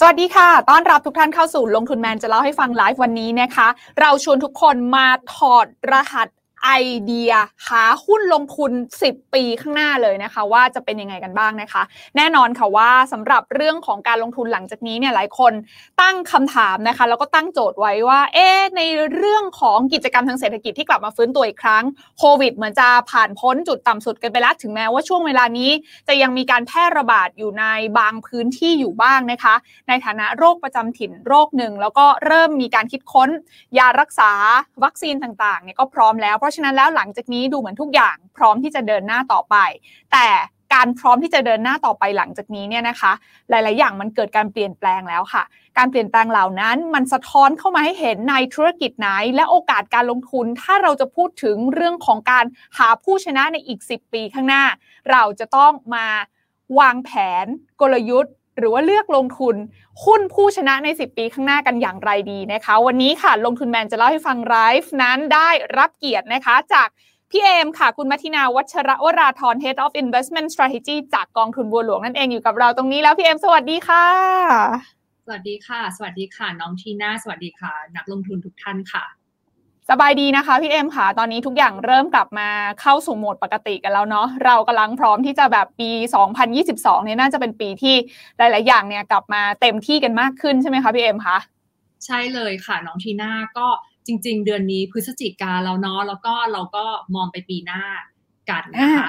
สวัสดีค่ะ ต้อนรับทุกท่านเข้าสู่ลงทุนแมนจะเล่าให้ฟังไลฟ์วันนี้นะคะ เราชวนทุกคนมาถอดรหัส ไอเดียหาหุ้นลงทุน 10 ปีข้างหน้าเลยนะคะ ว่าจะเป็นยังไงกันบ้างนะคะ แน่นอนค่ะว่าสำหรับเรื่องของการลงทุนหลังจากนี้เนี่ยหลายคนตั้งคำถามนะคะ แล้วก็ตั้งโจทย์ไว้ว่า เอ๊ในเรื่องของกิจกรรมทางเศรษฐกิจที่กลับมาฟื้นตัวอีกครั้งโควิดเหมือนจะผ่านพ้นจุดต่ำสุดกันไปแล้วถึงแม้ว่าช่วงเวลานี้ จะยังมีการแพร่ระบาดอยู่ในบางพื้นที่อยู่บ้างนะคะ ในฐานะโรคประจำถิ่นโรคหนึ่งแล้วก็เริ่มมีการคิดค้น ยารักษาวัคซีนต่างๆเนี่ยก็พร้อมแล้วเพราะฉะนั้นแล้วหลังจากนี้ดูเหมือนทุกอย่างพร้อมที่จะเดินหน้าต่อไป แต่การพร้อมที่จะเดินหน้าต่อไปหลังจากนี้เนี่ยนะคะ หลาย ๆ อย่างมันเกิดการเปลี่ยนแปลงแล้วค่ะ การเปลี่ยนแปลงเหล่านั้น มันสะท้อนเข้ามาให้เห็นในธุรกิจไหน และโอกาสการลงทุน ถ้าเราจะพูดถึงเรื่องของการหาผู้ชนะในอีก 10 ปีข้างหน้า เราจะต้องมาวางแผนกลยุทธ์ หรือว่าเลือกลงทุนหุ้นผู้ชนะใน 10 ปีข้างหน้ากันอย่างไรดีนะคะ วันนี้ค่ะลงทุนแมนจะเล่าให้ฟังไลฟ์นั้นได้รับเกียรตินะคะจากพี่เอมค่ะ คุณมัทินาวัชระวราธร Head of Investment Strategy จากกองทุนบัวหลวงนั่นเองอยู่กับเราตรงนี้แล้วพี่เอมสวัสดีค่ะ สวัสดีค่ะ สวัสดีค่ะ น้องทีน่าสวัสดีค่ะ นักลงทุนทุกท่านค่ะ สบายดีนะคะพี่เอมค่ะ ตอนนี้ทุกอย่างเริ่มกลับมาเข้าสู่โหมดปกติกันแล้วเนาะเรากำลังพร้อมที่จะแบบปี 2022เนี่ยน่าจะเป็นปีที่หลาย ๆ อย่างเนี่ยกลับมาเต็มที่กันมากขึ้นใช่ไหมคะพี่เอมคะใช่เลยค่ะน้องทีน่าก็จริง ๆ เดือนนี้พฤศจิกาแล้วเนาะแล้วก็เราก็มองไปปีหน้ากันนะคะ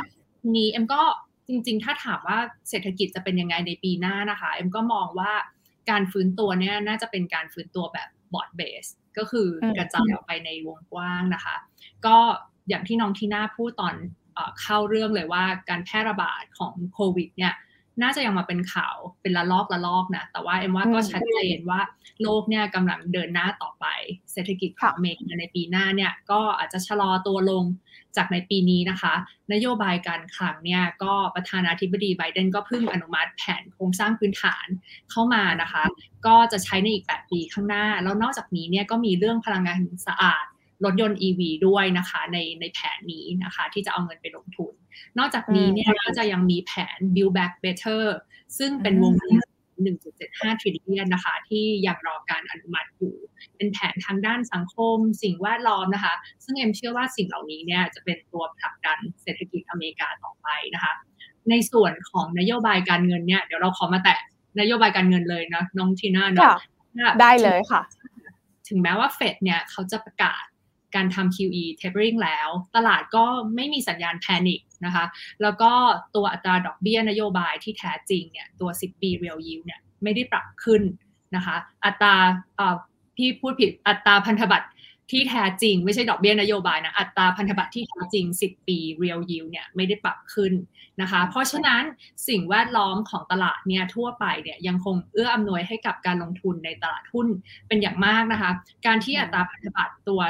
นี้เอ็มก็จริง ๆ ถ้าถามว่าเศรษฐกิจจะเป็นยังไงในปีหน้านะคะเอ็มก็มองว่าการฟื้นตัวเนี่ยน่าจะเป็นการฟื้นตัวแบบบอร์ดเบส ก็คือกระจายออกไปในวงกว้างนะคะ ก็อย่างที่น้องทีน่าพูดตอนเข้าเรื่องเลยว่าการแพร่ระบาดของโควิดเนี่ยน่าจะยังมาเป็นข่าวเป็นละลอกละลอกนะ แต่ว่าเอ็มว่าก็ชัดเจนว่าโลกเนี่ยกำลังเดินหน้าต่อไป เศรษฐกิจของอเมริกาในปีหน้าเนี่ยก็อาจจะชะลอตัวลง จากในปีนี้นะคะ นโยบายการคลังเนี่ยก็ประธานาธิบดีไบเดนก็เพิ่งอนุมัติแผนโครงสร้างพื้นฐานเข้ามานะคะ ก็จะใช้ในอีก 8 ปีข้างหน้า แล้วนอกจากนี้เนี่ยก็มีเรื่องพลังงานสะอาดรถยนต์ EV ด้วยนะคะในในแผนนี้นะคะ ที่จะเอาเงินไปลงทุน นอกจากนี้เนี่ยก็จะยังมีแผน Build Back Better ซึ่งเป็นวงเงิน 1.75 trillion นะคะ ที่ยังรอการอนุมัติอยู่ เป็นแผนทางด้านสังคม สิ่งแวดล้อมนะคะ ซึ่งเอ็มเชื่อว่าสิ่งเหล่านี้เนี่ยจะเป็นตัวผลักดันเศรษฐกิจอเมริกาต่อไปนะคะ ในส่วนของนโยบายการเงินเนี่ยเดี๋ยวเราขอมาแตะนโยบายการเงินเลยนะน้องทีน่าเนาะได้เลยค่ะ ถึงแม้ว่าเฟดเนี่ยเขาจะประกาศการทำ QE tapering แล้ว ตลาดก็ไม่มีสัญญาณแพนิค นะคะ แล้วก็ตัวอัตราดอกเบี้ยนโยบายที่แท้จริงเนี่ยตัว 10 ปี real yield เนี่ยไม่ได้ปรับขึ้นนะคะ อัตราพี่พูดผิดอัตราพันธบัตรที่แท้จริง ไม่ใช่ดอกเบี้ยนโยบายนะอัตราพันธบัตรที่แท้จริง 10 ปี real yield เนี่ยไม่ได้ปรับขึ้นนะคะ เพราะฉะนั้นสิ่งแวดล้อมของตลาดเนี่ยทั่วไปเนี่ยยังคงเอื้ออำนวยให้กับการลงทุนในตลาดหุ้นเป็นอย่างมากนะคะ การที่อัตราพันธบัตรตัว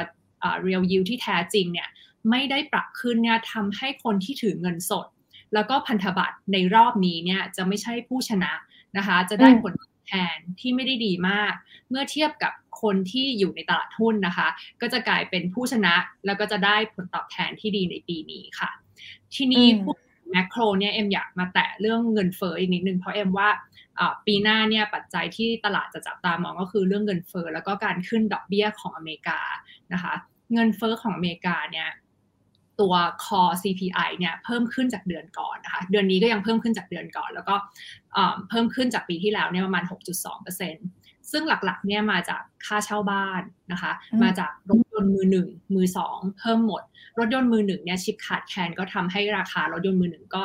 real yield ที่แท้จริงเนี่ย ไม่ได้ปรับขึ้นเนี่ยทำให้คนที่ถือเงินสด แล้วก็พันธบัตรในรอบนี้เนี่ยจะไม่ใช่ผู้ชนะนะคะ จะได้ผลตอบแทนที่ไม่ได้ดีมาก เมื่อเทียบกับคนที่อยู่ในตลาดหุ้นนะคะ ก็จะกลายเป็นผู้ชนะ แล้วก็จะได้ผลตอบแทนที่ดีในปีนี้ค่ะ ทีนี้พูดแมคโครเนี่ยเอ็มอยากมาแตะเรื่องเงินเฟ้ออีกนิดนึงเพราะเอ็มว่าปีหน้าเนี่ยปัจจัยที่ตลาดจะจับตามองก็คือเรื่องเงินเฟ้อแล้วก็การขึ้นดอกเบี้ยของอเมริกานะคะ เงินเฟอ้อของอเมริกาเนี่ย ตัว core CPI เนี่ยเพิ่มขึ้นจากเดือนก่อนนะคะ เดือนนี้ก็ยังเพิ่มขึ้นจากเดือนก่อน แล้วก็เพิ่มขึ้นจากปีที่แล้วเนี่ยประมาณ 6.2%ซึ่งหลักๆเนี่ยมาจากค่าเช่าบ้านนะคะ มาจากรถยนต์มือหนึ่งมือสองเพิ่มหมด รถยนต์มือหนึ่งเนี่ยชิปขาดแคลนก็ทำให้ราคารถยนต์มือหนึ่งก็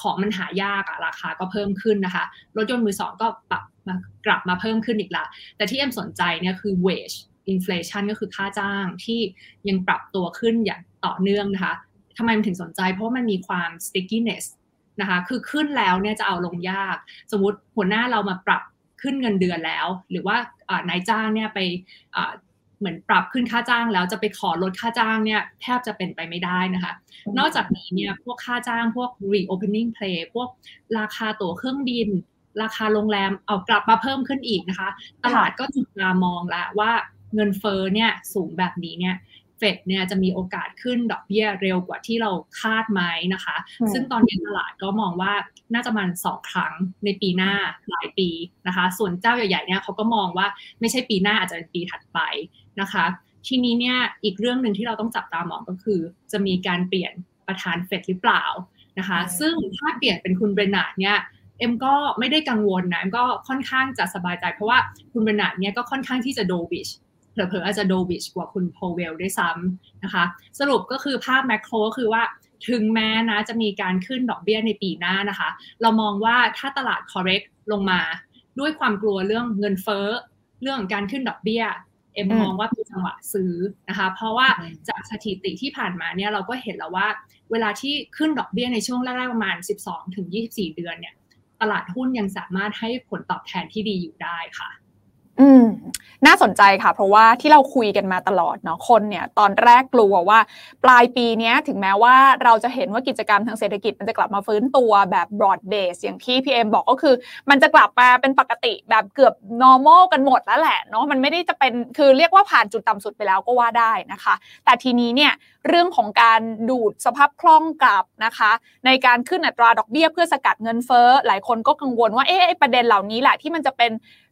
ของมันหายากอะราคาก็เพิ่มขึ้นนะคะ รถยนต์มือสองก็ปรับมากลับมาเพิ่มขึ้นอีกละ แต่ที่เอ็มสนใจเนี่ยคือ wage อินฟลชันก็คือค่าจ้างที่ยังปรับตัวขึ้นอย่าง ต่อเนื่องนะคะทำไมมันถึงสนใจ เพราะมันมีความ stickiness นะคะคือขึ้นแล้วเนี่ยจะเอาลงยาก สมมติหัวหน้าเรามาปรับขึ้นเงินเดือนแล้ว หรือว่านายจ้างเนี่ยไปเหมือนปรับขึ้นค่าจ้างแล้วจะไปขอลดค่าจ้างเนี่ยแทบจะเป็นไปไม่ได้นะคะ นอกจากนี้เนี่ยพวกค่าจ้างพวก reopening play พวกราคาตั๋วเครื่องบิน ราคาโรงแรมเอากลับมาเพิ่มขึ้นอีกนะคะ ตลาดก็จุดตามองล้วว่าเงินเฟ้อเนี่ยสูงแบบนี้เนี่ย ดเนี่ยจะมีโอกาสขึ้นดอกเบี้ยเร็วกว่าที่เราคาดไหมนะคะ ซึ่งตอนนี้ตลาดก็มองว่าน่าจะมันสองครั้งในปีหน้าหลายปีนะคะ ส่วนเจ้าใหญ่ๆเนี่ยเขาก็มองว่าไม่ใช่ปีหน้าอาจจะเป็นปีถัดไปนะคะ ทีนี้เนี่ยอีกเรื่องหนึ่งที่เราต้องจับตามองก็คือ จะมีการเปลี่ยนประธานเฟดหรือเปล่านะคะ ซึ่งถ้าเปลี่ยนเป็นคุณเบรนาร์ดเนี่ยเอ็มก็ไม่ได้กังวลนะเอ็มก็ค่อนข้างจะสบายใจ เพราะว่าคุณเบรนาร์ดเนี่ยก็ค่อนข้างที่จะ dovish เผลอๆอาจจะ dovish กว่าคุณโพเวลด้วยซ้ำนะคะ สรุปก็คือภาพแมคโครก็คือว่าถึงแม้นะจะมีการขึ้นดอกเบี้ยในปีหน้านะคะ เรามองว่าถ้าตลาด correct ลงมา ด้วยความกลัวเรื่องเงินเฟ้อ เรื่องการขึ้นดอกเบี้ย เอ็มมองว่าเป็นจังหวะซื้อนะคะ เพราะว่าจากสถิติที่ผ่านมาเนี่ยเราก็เห็นแล้วว่า เวลาที่ขึ้นดอกเบี้ยในช่วงแรกๆประมาณ 12-24 เดือนเนี่ย ตลาดหุ้นยังสามารถให้ผลตอบแทนที่ดีอยู่ได้ค่ะ อืมน่าสนใจค่ะ เพราะว่าที่เราคุยกันมาตลอดเนาะคนเนี่ย ตอนแรกกลัวว่า ปลายปีนี้ถึงแม้ว่าเราจะเห็นว่ากิจกรรมทางเศรษฐกิจมันจะกลับมาฟื้นตัวแบบ broad base อย่างที่พีเอ็มบอกก็คือ มันจะกลับมาเป็นปกติแบบเกือบ normal กันหมดแล้วแหละเนาะมันไม่ได้จะเป็นคือเรียกว่าผ่านจุดต่ำสุดไปแล้วก็ว่าได้นะคะ แต่ทีนี้เนี่ยเรื่องของการดูดสภาพคล่องกลับนะคะ ในการขึ้นอัตราดอกเบี้ยเพื่อสกัดเงินเฟ้อหลายคนก็กังวลว่าเอ๊ะประเด็นเหล่านี้แหละที่มันจะเป็น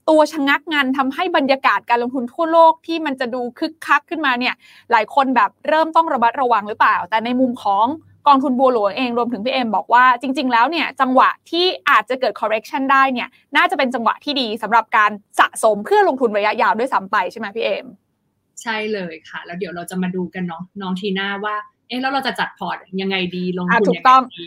ตัวชะงักงานทำให้บรรยากาศการลงทุนทั่วโลกที่มันจะดูคึกคักขึ้นมาเนี่ยหลายคนแบบเริ่มต้องระมัดระวังหรือเปล่า แต่ในมุมของกองทุนบัวหลวงเองรวมถึงพี่เอ็มบอกว่าจริง ๆ แล้วเนี่ยจังหวะที่อาจจะเกิด correction ได้เนี่ยน่าจะเป็นจังหวะที่ดีสำหรับการสะสมเพื่อลงทุนระยะยาวด้วยซ้ำไปใช่ไหมพี่เอ็มใช่เลยค่ะ แล้วเดี๋ยวเราจะมาดูกันเนาะน้องทีน่าว่าเอ๊ะแล้วเราจะจัดพอร์ตยังไงดีลงทุนยังไงดี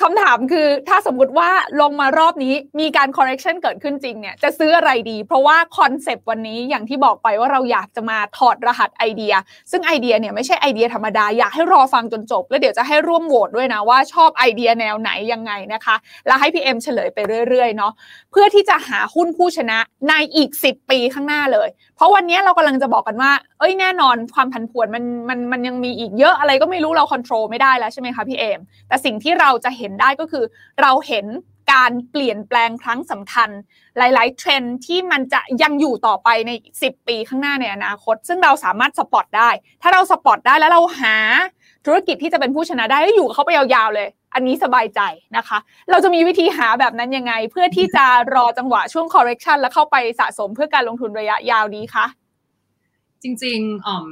คำถามคือถ้าสมมุติว่าลงมารอบนี้มีการ correction เกิดขึ้นจริงเนี่ยจะซื้ออะไรดี เพราะว่าคอนเซปต์วันนี้อย่างที่บอกไปว่าเราอยากจะมาถอดรหัสไอเดีย ซึ่งไอเดียเนี่ยไม่ใช่ไอเดียธรรมดา อยากให้รอฟังจนจบ แล้วเดี๋ยวจะให้ร่วมโหวตด้วยนะว่าชอบไอเดียแนวไหนยังไงนะคะ แล้วให้พี่เอ็มเฉลยไปเรื่อยๆเนาะเพื่อที่จะหาหุ้นผู้ชนะในอีก 10 ปีข้างหน้าเลยเพราะวันนี้เรากำลังจะบอกกันว่า เอ้ยแน่นอนความผันผวนมันมันมันยังมีอีกเยอะอะไรก็ไม่รู้เราควบคุมไม่ได้แล้วใช่ไหมคะพี่เอม แต่สิ่งที่เราจะเห็นได้ก็คือ เราเห็นการเปลี่ยนแปลงครั้งสำคัญ หลาย ๆ เทรนที่มันจะยังอยู่ต่อไปใน 10 ปีข้างหน้าในอนาคต ซึ่งเราสามารถสปอตได้ ถ้าเราสปอตได้แล้วเราหาธุรกิจที่จะเป็นผู้ชนะได้แล้วอยู่กับเขาไปยาวๆเลย อันนี้สบายใจนะคะ เราจะมีวิธีหาแบบนั้นยังไง เพื่อที่จะรอจังหวะช่วง correction แล้วเข้าไปสะสมเพื่อการลงทุนระยะยาวดีคะจริงๆอ่อม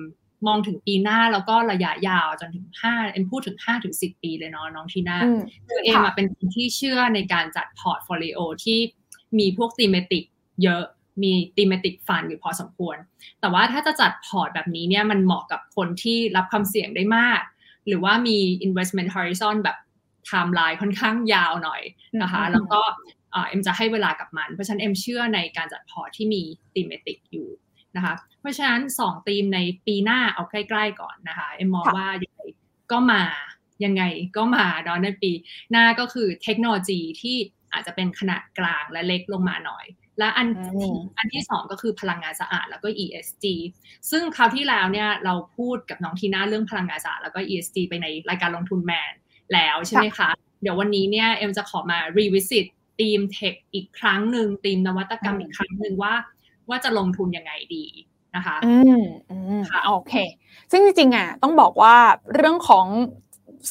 มองถึงปีหน้าแล้วก็ระยะยาวจนถึงห้าเอ็มพูดถึงห้าถึงสิบปีเลยเนาะน้องทีน่าคือเอ็มเป็นคนที่เชื่อในการจัด portfolio ที่มีพวก thematic เยอะมี thematic fund อยู่พอสมควร แต่ว่าถ้าจะจัดพอร์ตแบบนี้เนี่ยมันเหมาะกับคนที่รับความเสี่ยงได้มาก หรือว่ามี investment horizon แบบ timeline ค่อนข้างยาวหน่อยนะคะ แล้วก็เอ็มจะให้เวลากับมัน เพราะฉะนั้นเอ็มเชื่อในการจัดพอร์ตที่มีตีเมติกอยู่นะคะ เพราะฉะนั้น 2 ธีมในปีหน้าเอาใกล้ๆก่อนนะคะ เอ็มมองว่ายังไงก็มายังไงก็มาดอนในปีหน้าก็คือเทคโนโลยีที่อาจจะเป็นขนาดกลางและเล็กลงมาหน่อย และอันอันที่สองก็คือพลังงานสะอาดแล้วก็ ESG ซึ่งคราวที่แล้วเนี่ยเราพูดกับน้องทีน่าเรื่องพลังงานสะอาดแล้วก็ ESG ไปในรายการลงทุนแมน แล้วใช่ไหมคะ เดี๋ยววันนี้เนี่ยเอ็มจะขอมารีวิสิตธีม tech อีกครั้งหนึ่งธีมนวัตกรรมอีกครั้งหนึ่งว่า ว่าจะลงทุนยังไงดีนะคะ อืมอืมโอเค ซึ่งจริงๆอะต้องบอกว่าเรื่องของ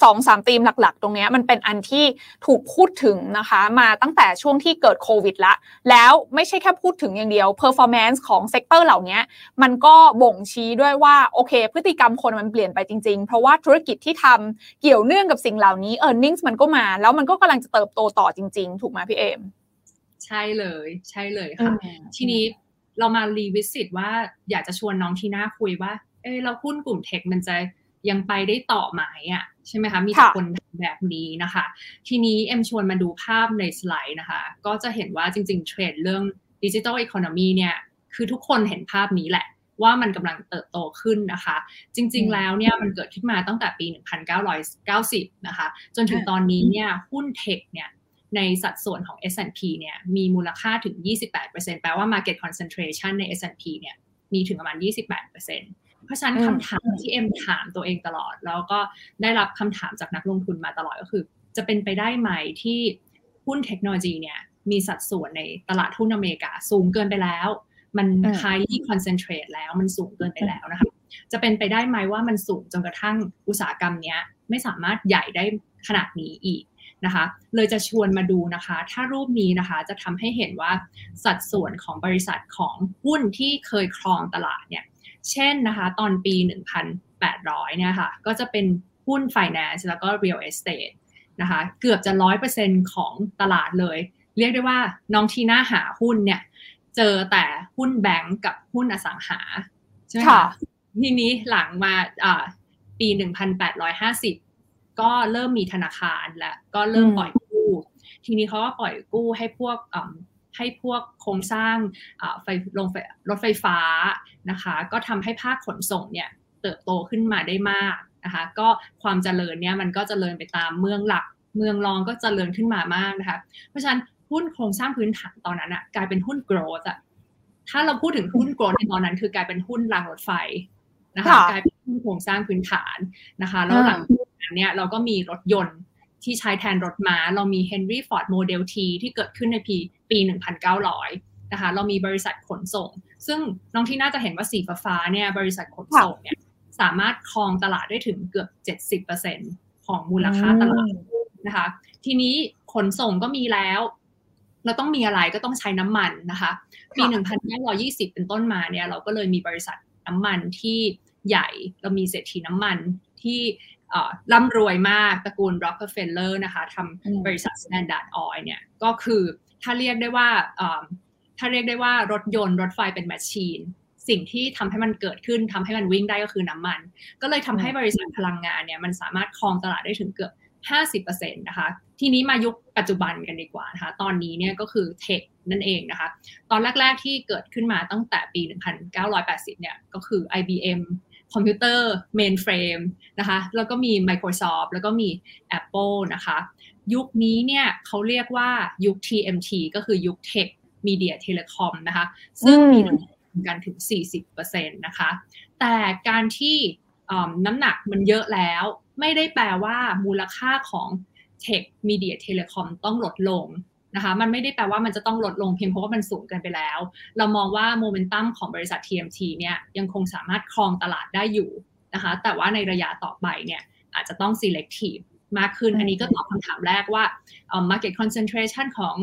สองสามธีมหลัก ๆ ตรงนี้มันเป็นอันที่ถูกพูดถึงนะคะ มาตั้งแต่ช่วงที่เกิดโควิดละ แล้วไม่ใช่แค่พูดถึงอย่างเดียว performance ของ sector เหล่านี้มันก็บ่งชี้ด้วยว่า โอเค พฤติกรรมคนมันเปลี่ยนไปจริง ๆ เพราะว่าธุรกิจที่ทำเกี่ยวเนื่องกับสิ่งเหล่านี้ earnings มันก็มา แล้วมันก็กำลังจะเติบโตต่อจริง ๆ ถูกไหมพี่เอม ใช่เลย ใช่เลยค่ะ ทีนี้เรามารีวิสิตว่าอยากจะชวนน้องทีน่าคุยว่า เออเราหุ้นกลุ่มเทคมันจะ ยังไปได้ต่อไหมอะใช่ไหมคะ มีแต่คนแบบนี้นะคะ ทีนี้เอ็มชวนมาดูภาพในสไลด์นะคะ ก็จะเห็นว่าจริงๆ เทรนด์เรื่องดิจิทัลอีโคโนมีเนี่ยคือทุกคนเห็นภาพนี้แหละว่ามันกำลังเติบโตขึ้นนะคะ จริง ๆ แล้วเนี่ยมันเกิดขึ้นมาตั้งแต่ปี 1990 นะคะ จนถึงตอนนี้เนี่ยหุ้นเทคเนี่ยในสัดส่วนของ S&P เนี่ยมีมูลค่าถึง 28%แปลว่า market concentration ใน S&P เนี่ยมีถึงประมาณ 28%เพ ราะฉะนั้นคำถามที่เอ็มถามตัวเองตลอด แล้วก็ได้รับคำถามจากนักลงทุนมาตลอดก็คือ จะเป็นไปได้ไหมที่หุ้นเทคโนโลยีเนี่ยมีสัดส่วนในตลาดหุ้นอเมริกาสูงเกินไปแล้ว มัน highly concentrate แล้วมันสูงเกินไปแล้วนะคะจะเป็นไปได้ไหมว่ามันสูงจนกระทั่งอุตสาหกรรมเนี้ยไม่สามารถใหญ่ได้ขนาดนี้อีกนะคะ เลยจะชวนมาดูนะคะ ถ้ารูปนี้นะคะจะทำให้เห็นว่าสัดส่วนของบริษัทของหุ้นที่เคยครองตลาดเนี่ย เช่นนะคะตอนปี 1,800เนี่ยค่ะก็จะเป็นหุ้น finance แล้วก็ real estate นะคะเกือบจะร้อยเปอร์เซ็นของตลาดเลย เรียกได้ว่าน้องทีน่าหาหุ้นเนี่ยเจอแต่หุ้นแบงก์กับหุ้นอสังหาใช่ไหมคะทีนี้หลังมาปี 1850 ก็เริ่มมีธนาคารและก็เริ่มปล่อยกู้ ทีนี้เขาก็ปล่อยกู้ให้พวกให้พวกโครงสร้างไฟลงรถไฟฟ้า นะคะ ก็ทำให้ภาคขนส่งเนี่ยเติบโตขึ้นมาได้มากนะคะก็ความเจริญเนี่ยมันก็เจริญไปตามเมืองหลัก เมืองรองก็เจริญขึ้นมามากนะคะเพราะฉะนั้นหุ้นโครงสร้างพื้นฐานตอนนั้นอะกลายเป็นหุ้น growth อะถ้าเราพูดถึงหุ้น growth ในตอนนั้น คือกลายเป็นหุ้นรางรถไฟนะคะกลายเป็นหุ้นโครงสร้างพื้นฐานนะคะแล้วหลังจากนั้นเนี่ยเราก็มีรถยนต์ที่ใช้แทนรถม้า เรามี Henry Ford Model T ที่เกิดขึ้นในปีปี 1900นะคะเรามีบริษัทขนส่ง ซึ่งน้องที่น่าจะเห็นว่าสีฟ้าเนี่ยบริษัทขนส่งเนี่ยสามารถครองตลาดได้ถึงเกือบ 70%ของมูลค่าตลาดนะคะ ทีนี้ขนส่งก็มีแล้ว เราต้องมีอะไรก็ต้องใช้น้ำมันนะคะปี1920 เป็นต้นมาเนี่ยเราก็เลยมีบริษัทน้ำมันที่ใหญ่เรามีเศรษฐีน้ำมันที่ร่ำรวยมากตระกูล Rockefeller นะคะทำบริษัท Standard Oil เนี่ยก็คือถ้าเรียกได้ว่า ถ้าเรียกได้ว่ารถยนต์รถไฟเป็น machine สิ่งที่ทำให้มันเกิดขึ้นทำให้มันวิ่งได้ก็คือน้ำมัน ก็เลยทำให้บริษัทพลังงานเนี่ยมันสามารถครองตลาดได้ถึงเกือบ50%นะคะ ทีนี้มายุคปัจจุบันกันดีกว่านะคะ ตอนนี้เนี่ยก็คือ tech นั่นเองนะคะ ตอนแรกๆที่เกิดขึ้นมาตั้งแต่ปี 1980 เนี่ย ก็คือ IBM คอมพิวเตอร์ mainframe นะคะ แล้วก็มี Microsoft แล้วก็มี Apple นะคะ ยุคนี้เนี่ยเขาเรียกว่ายุค TMT ก็คือยุค tech media telecom นะคะ ซึ่งมีกันถึง 40%นะคะ แต่การที่น้ำหนักมันเยอะแล้ว ไม่ได้แปลว่ามูลค่าของ tech media telecom ต้องลดลงนะคะมันไม่ได้แปลว่ามันจะต้องลดลงเพียงเพราะว่ามันสูงเกินไปแล้ว เรามองว่าโมเมนตัมของบริษัท TMT เนี่ยยังคงสามารถครองตลาดได้อยู่นะคะแต่ว่าในระยะต่อไปเนี่ยอาจจะต้อง selective มากขึ้น อันนี้ก็ตอบคำถามแรกว่า market concentration ของ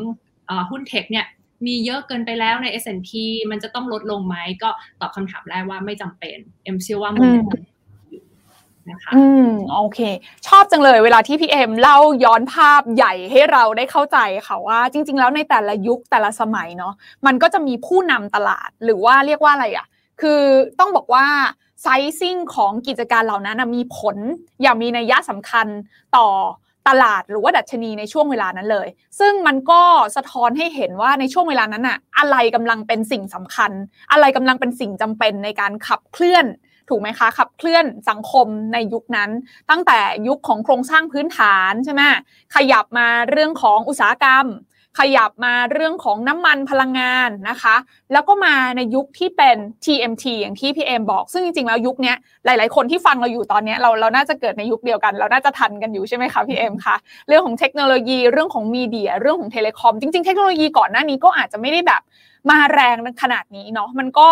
หุ้นเทคเนี่ย มีเยอะเกินไปแล้วใน S&P มันจะต้องลดลงไหมก็ตอบคำถามแรกว่าไม่จำเป็น เอ็มเชื่อว่ามันนะคะอืมโอเค ชอบจังเลยเวลาที่พี่เอ็มเล่าย้อนภาพใหญ่ให้เราได้เข้าใจค่ะว่าจริง ๆ แล้วในแต่ละยุคแต่ละสมัยเนาะมันก็จะมีผู้นำตลาดหรือว่าเรียกว่าอะไรอะ่ะ คือต้องบอกว่าไซซิ่งของกิจการเหล่านั้นมีผลอย่างมีนัยยะสำคัญต่อ ตลาดหรือว่าดัชนีในช่วงเวลานั้นเลย ซึ่งมันก็สะท้อนให้เห็นว่าในช่วงเวลานั้นอะอะไรกำลังเป็นสิ่งสำคัญ อะไรกำลังเป็นสิ่งจำเป็นในการขับเคลื่อนถูกไหมคะขับเคลื่อนสังคมในยุคนั้น ตั้งแต่ยุคของโครงสร้างพื้นฐานใช่ไหมขยับมาเรื่องของอุตสาหกรรม ขยับมาเรื่องของน้ำมันพลังงานนะคะ แล้วก็มาในยุคที่เป็น TMT อย่างที่พี่เอมบอก ซึ่งจริงๆแล้วยุคนี้หลาย ๆ คนที่ฟังเราอยู่ตอนนี้เราเราน่าจะเกิดในยุคเดียวกัน เราน่าจะทันกันอยู่ใช่ไหมคะพี่เอมคะเรื่องของเทคโนโลยีเรื่องของมีเดีย เรื่องของเทเลคอมจริง ๆ เทคโนโลยีก่อนหน้านี้ก็อาจจะไม่ได้แบบมาแรงขนาดนี้เนาะมันก็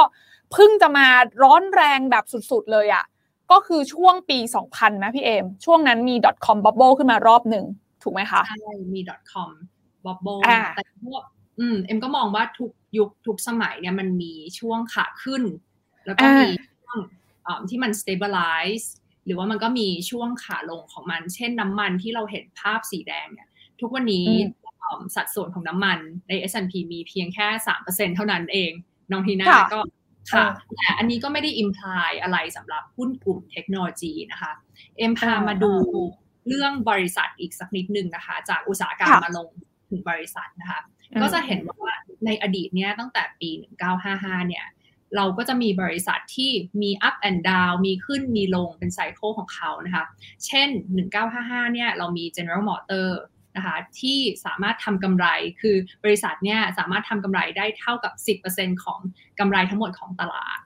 เพิ่งจะมาร้อนแรงแบบสุดๆเลยอะ่ะก็คือช่วงปี 2000นะพี่เอม ช่วงนั้นมี .com bubble ขึ้นมารอบหนึ่ง ถูกไหมคะ ใช่ มี .com บอบโบแต่พวกอืมเอ็มก็มองว่าทุกยุคทุกสมัยเนี่ยมันมีช่วงขาขึ้น แล้วก็มีช่วงที่มัน stabilize หรือว่ามันก็มีช่วงขาลงของมัน เช่นน้ำมันที่เราเห็นภาพสีแดงเนี่ยทุกวันนี้สัดส่วนของน้ำมันใน S&P มีเพียงแค่สามเปอร์เซ็นเท่านั้นเอง น้องทีน่าก็ค่ะแต่อันนี้ก็ไม่ได้อิมพลายอะไรสำหรับหุ้นกลุ่มเทคโนโลยีนะคะ เอ็มพามาดูเรื่องบริษัทอีกสักนิดนึงนะคะ จากอุตสาหกรรมมาลงถึง บริษัทนะคะก็จะเห็นว่าในอดีตเนี่ยตั้งแต่ปี 1955 เนี่ยเราก็จะมีบริษัทที่มี up and down มีขึ้นมีลงเป็นไซเคิลของเขานะคะ เช่น 1955 เนี่ยเรามี General Motor นะคะที่สามารถทำกำไรคือบริษัทเนี่ยสามารถทำกำไรได้เท่ากับ 10%ของกำไรทั้งหมดของตลาด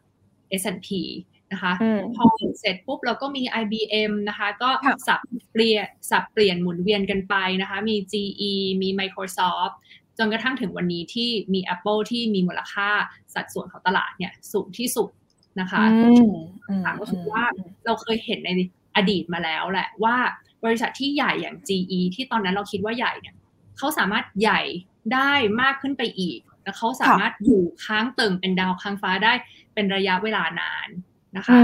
S&P นะคะพอเสร็จปุ๊บเราก็มี IBM นะคะ ก็สับเปลี่ยนสับเปลี่ยนหมุนเวียนกันไปนะคะ มี GE มี Microsoft จนกระทั่งถึงวันนี้ที่มี Apple ที่มีมูลค่าสัดส่วนของตลาดเนี่ยสูงที่สุดนะคะถามก็คือว่าเราเคยเห็นในอดีตมาแล้วแหละว่าบริษัทที่ใหญ่อย่าง GE ที่ตอนนั้นเราคิดว่าใหญ่เนี่ยเขาสามารถใหญ่ได้มากขึ้นไปอีก แล้วเขาสามารถอยู่ค้างเติ่งเป็นดาวค้างฟ้าได้เป็นระยะเวลานาน นะคะ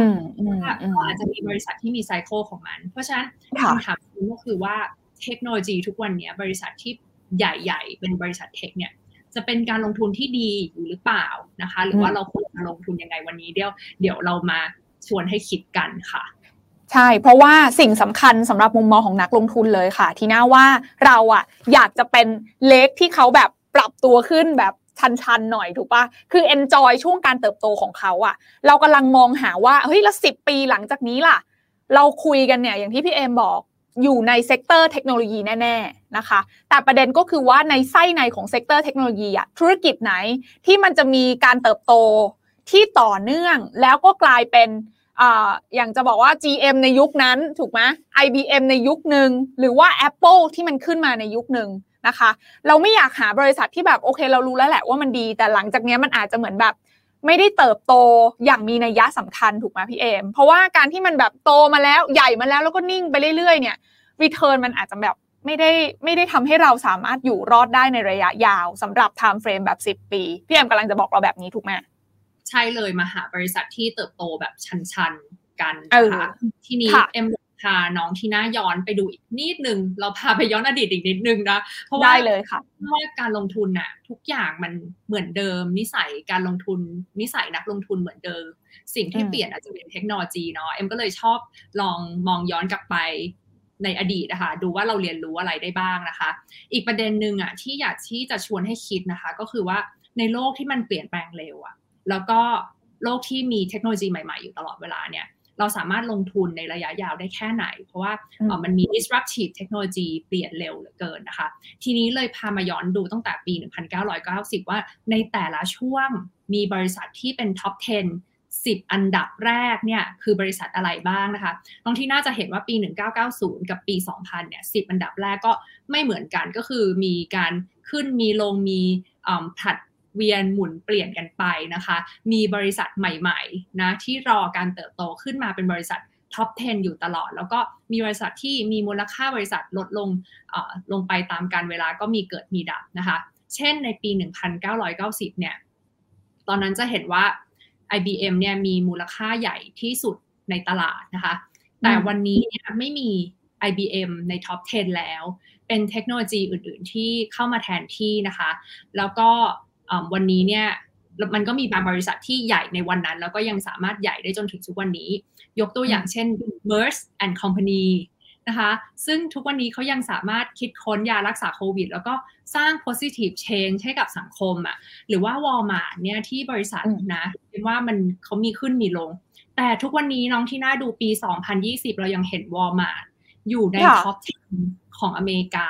ก็อาจจะมีบริษัทที่มีไซเคิลของมัน เพราะฉะนั้นคำถามก็คือว่าเทคโนโลยีทุกวันนี้บริษัทที่ใหญ่ๆ เป็นบริษัทเทคเนี่ยจะเป็นการลงทุนที่ดีอยู่หรือเปล่านะคะ หรือว่าเราควรจะลงทุนยังไงวันนี้เดี๋ยวเดี๋ยวเรามาชวนให้คิดกันค่ะใช่ เพราะว่าสิ่งสำคัญสำหรับมุมมองของนักลงทุนเลยค่ะ ทีน่าว่าเราอะอยากจะเป็นเล็กที่เขาแบบปรับตัวขึ้นแบบ ชันๆหน่อยถูกปะคือ enjoy ช่วงการเติบโตของเขาอะเรากำลังมองหาว่าเฮ้ยแล้วสิปีหลังจากนี้ล่ะ เราคุยกันเนี่ยอย่างที่พี่เอมบอกอยู่ใน sector เทคโนโลยีแน่ๆนะคะ แต่ประเด็นก็คือว่าในไส้ในของ sector เทคโนโลยีอะธุรกิจไหนที่มันจะมีการเติบโตที่ต่อเนื่องแล้วก็กลายเป็นอย่างจะบอกว่า GM ในยุคนั้นถูกไหม IBM ในยุคหนึ่งหรือว่า Apple ที่มันขึ้นมาในยุคหนึ่ง นะคะ เราไม่อยากหาบริษัทที่แบบโอเค เรารู้แล้วแหละว่ามันดี แต่หลังจากนี้มันอาจจะเหมือนแบบ ไม่ได้เติบโตอย่างมีนัยยะสำคัญถูกไหมพี่เอม เพราะว่าการที่มันแบบโตมาแล้วใหญ่มาแล้วแล้วก็นิ่งไปเรื่อยๆเนี่ย return มันอาจจะแบบไม่ได้ไม่ได้ทำให้เราสามารถอยู่รอดได้ในระยะยาวสำหรับ timeframe แบบ 10 ปี พี่เอมกำลังจะบอกเราแบบนี้ถูกไหมใช่เลยมาหาบริษัทที่เติบโตแบบชันๆกันนะคะทีนี้เอ็ม พาน้องที่น่าย้อนไปดูอีกนิดนึง เราพาไปย้อนอดีตอีกนิดนึงนะ เพราะว่าได้เลยค่ะเพราะว่าการลงทุนน่ะ ทุกอย่างมันเหมือนเดิม นิสัยการลงทุน นิสัยนักลงทุนเหมือนเดิม สิ่งที่เปลี่ยนอาจจะเป็นเทคโนโลยีเนาะเอ็มก็เลยชอบลองมองย้อนกลับไปในอดีตนะคะดูว่าเราเรียนรู้อะไรได้บ้างนะคะ อีกประเด็นหนึ่งอะที่อยากที่จะชวนให้คิดนะคะ ก็คือว่าในโลกที่มันเปลี่ยนแปลงเร็วอะแล้วก็โลกที่มีเทคโนโลยีใหม่ๆอยู่ตลอดเวลาเนี่ย เราสามารถลงทุนในระยะยาวได้แค่ไหน เพราะว่ามันมี disruptive เทคโนโลยีเปลี่ยนเร็วเหลือเกินนะคะ ทีนี้เลยพามาย้อนดูตั้งแต่ปี 1990 ว่าในแต่ละช่วงมีบริษัทที่เป็น top 10 10 อันดับแรกเนี่ยคือบริษัทอะไรบ้างนะคะตรงที่น่าจะเห็นว่าปี 1990 กับปี 2000 เนี่ย 10 อันดับแรกก็ไม่เหมือนกันก็คือมีการขึ้นมีลงมีผลัด เวียนหมุนเปลี่ยนกันไปนะคะ มีบริษัทใหม่ๆนะที่รอการเติบโตขึ้นมาเป็นบริษัทท็อป 10 อยู่ตลอด แล้วก็มีบริษัทที่มีมูลค่าบริษัทลดลงลงไปตามการเวลาก็มีเกิดมีดับนะคะ เช่นในปี 1990 เนี่ย ตอนนั้นจะเห็นว่า IBM เนี่ยมีมูลค่าใหญ่ที่สุดในตลาดนะคะ แต่วันนี้เนี่ยไม่มี IBM ในท็อป 10 แล้ว เป็นเทคโนโลยีอื่น ๆ ที่เข้ามาแทนที่นะคะ แล้วก็ วันนี้เนี่ยมันก็มีบางบริษัทที่ใหญ่ในวันนั้น แล้วก็ยังสามารถใหญ่ได้จนถึงทุกวันนี้ ยกตัวอย่างเช่น Merck and Company นะคะซึ่งทุกวันนี้เขายังสามารถคิดค้นยารักษาโควิด แล้วก็สร้าง positive change ให้กับสังคมอะ่ะหรือว่าวอลมาร์เนี่ยที่บริษัทนะเป็นว่ามันเขามีขึ้นมีลง แต่ทุกวันนี้น้องที่น่าดูปี 2020 เรายังเห็นวอลมาร์อยู่ใน top 10ของอเมริกา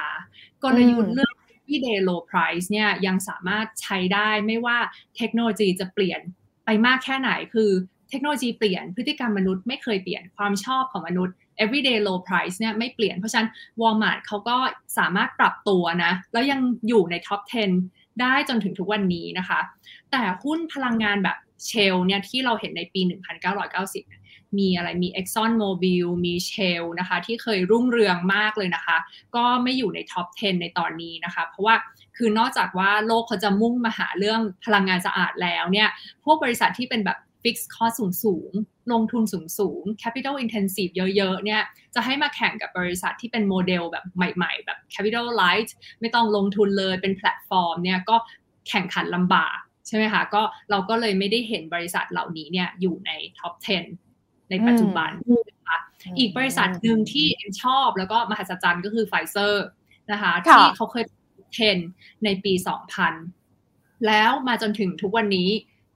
กลยุทธ์เรื่อง everyday low price เนี่ยยังสามารถใช้ได้ไม่ว่าเทคโนโลยีจะเปลี่ยนไปมากแค่ไหนคือเทคโนโลยีเปลี่ยนพฤติกรรมมนุษย์ไม่เคยเปลี่ยนความชอบของมนุษย์ everyday low price เนี่ยไม่เปลี่ยนเพราะฉะนั้น Walmart เขาก็สามารถปรับตัวนะ แล้วยังอยู่ใน top 10 ได้จนถึงทุกวันนี้นะคะ แต่หุ้นพลังงานแบบShell เนี่ยที่เราเห็นในปี 1990 มีอะไรมี Exxon Mobil มี Shell นะคะที่เคยรุ่งเรืองมากเลยนะคะ ก็ไม่อยู่ใน top 10 ในตอนนี้นะคะ เพราะว่าคือนอกจากว่าโลกเขาจะมุ่งมาหาเรื่องพลังงานสะอาดแล้วเนี่ยพวกบริษัทที่เป็นแบบ fixed cost สูงสูงลงทุนสูงสูง capital intensive เยอะ ๆ เนี่ย จะให้มาแข่งกับบริษัทที่เป็นโมเดลแบบใหม่ ๆ แบบ capital light ไม่ต้องลงทุนเลยเป็นแพลตฟอร์มเนี่ยก็แข่งขันลำบาก ใช่ไหมคะ ก็เราก็เลยไม่ได้เห็นบริษัทเหล่านี้เนี่ยอยู่ใน top 10 ในปัจจุบันนะคะอีกบริษัทหนึ่งที่ชอบแล้วก็มหัศจรรย์ก็คือไฟเซอร์นะคะที่เขาเคย10ในปี 2000 แล้วมาจนถึงทุกวันนี้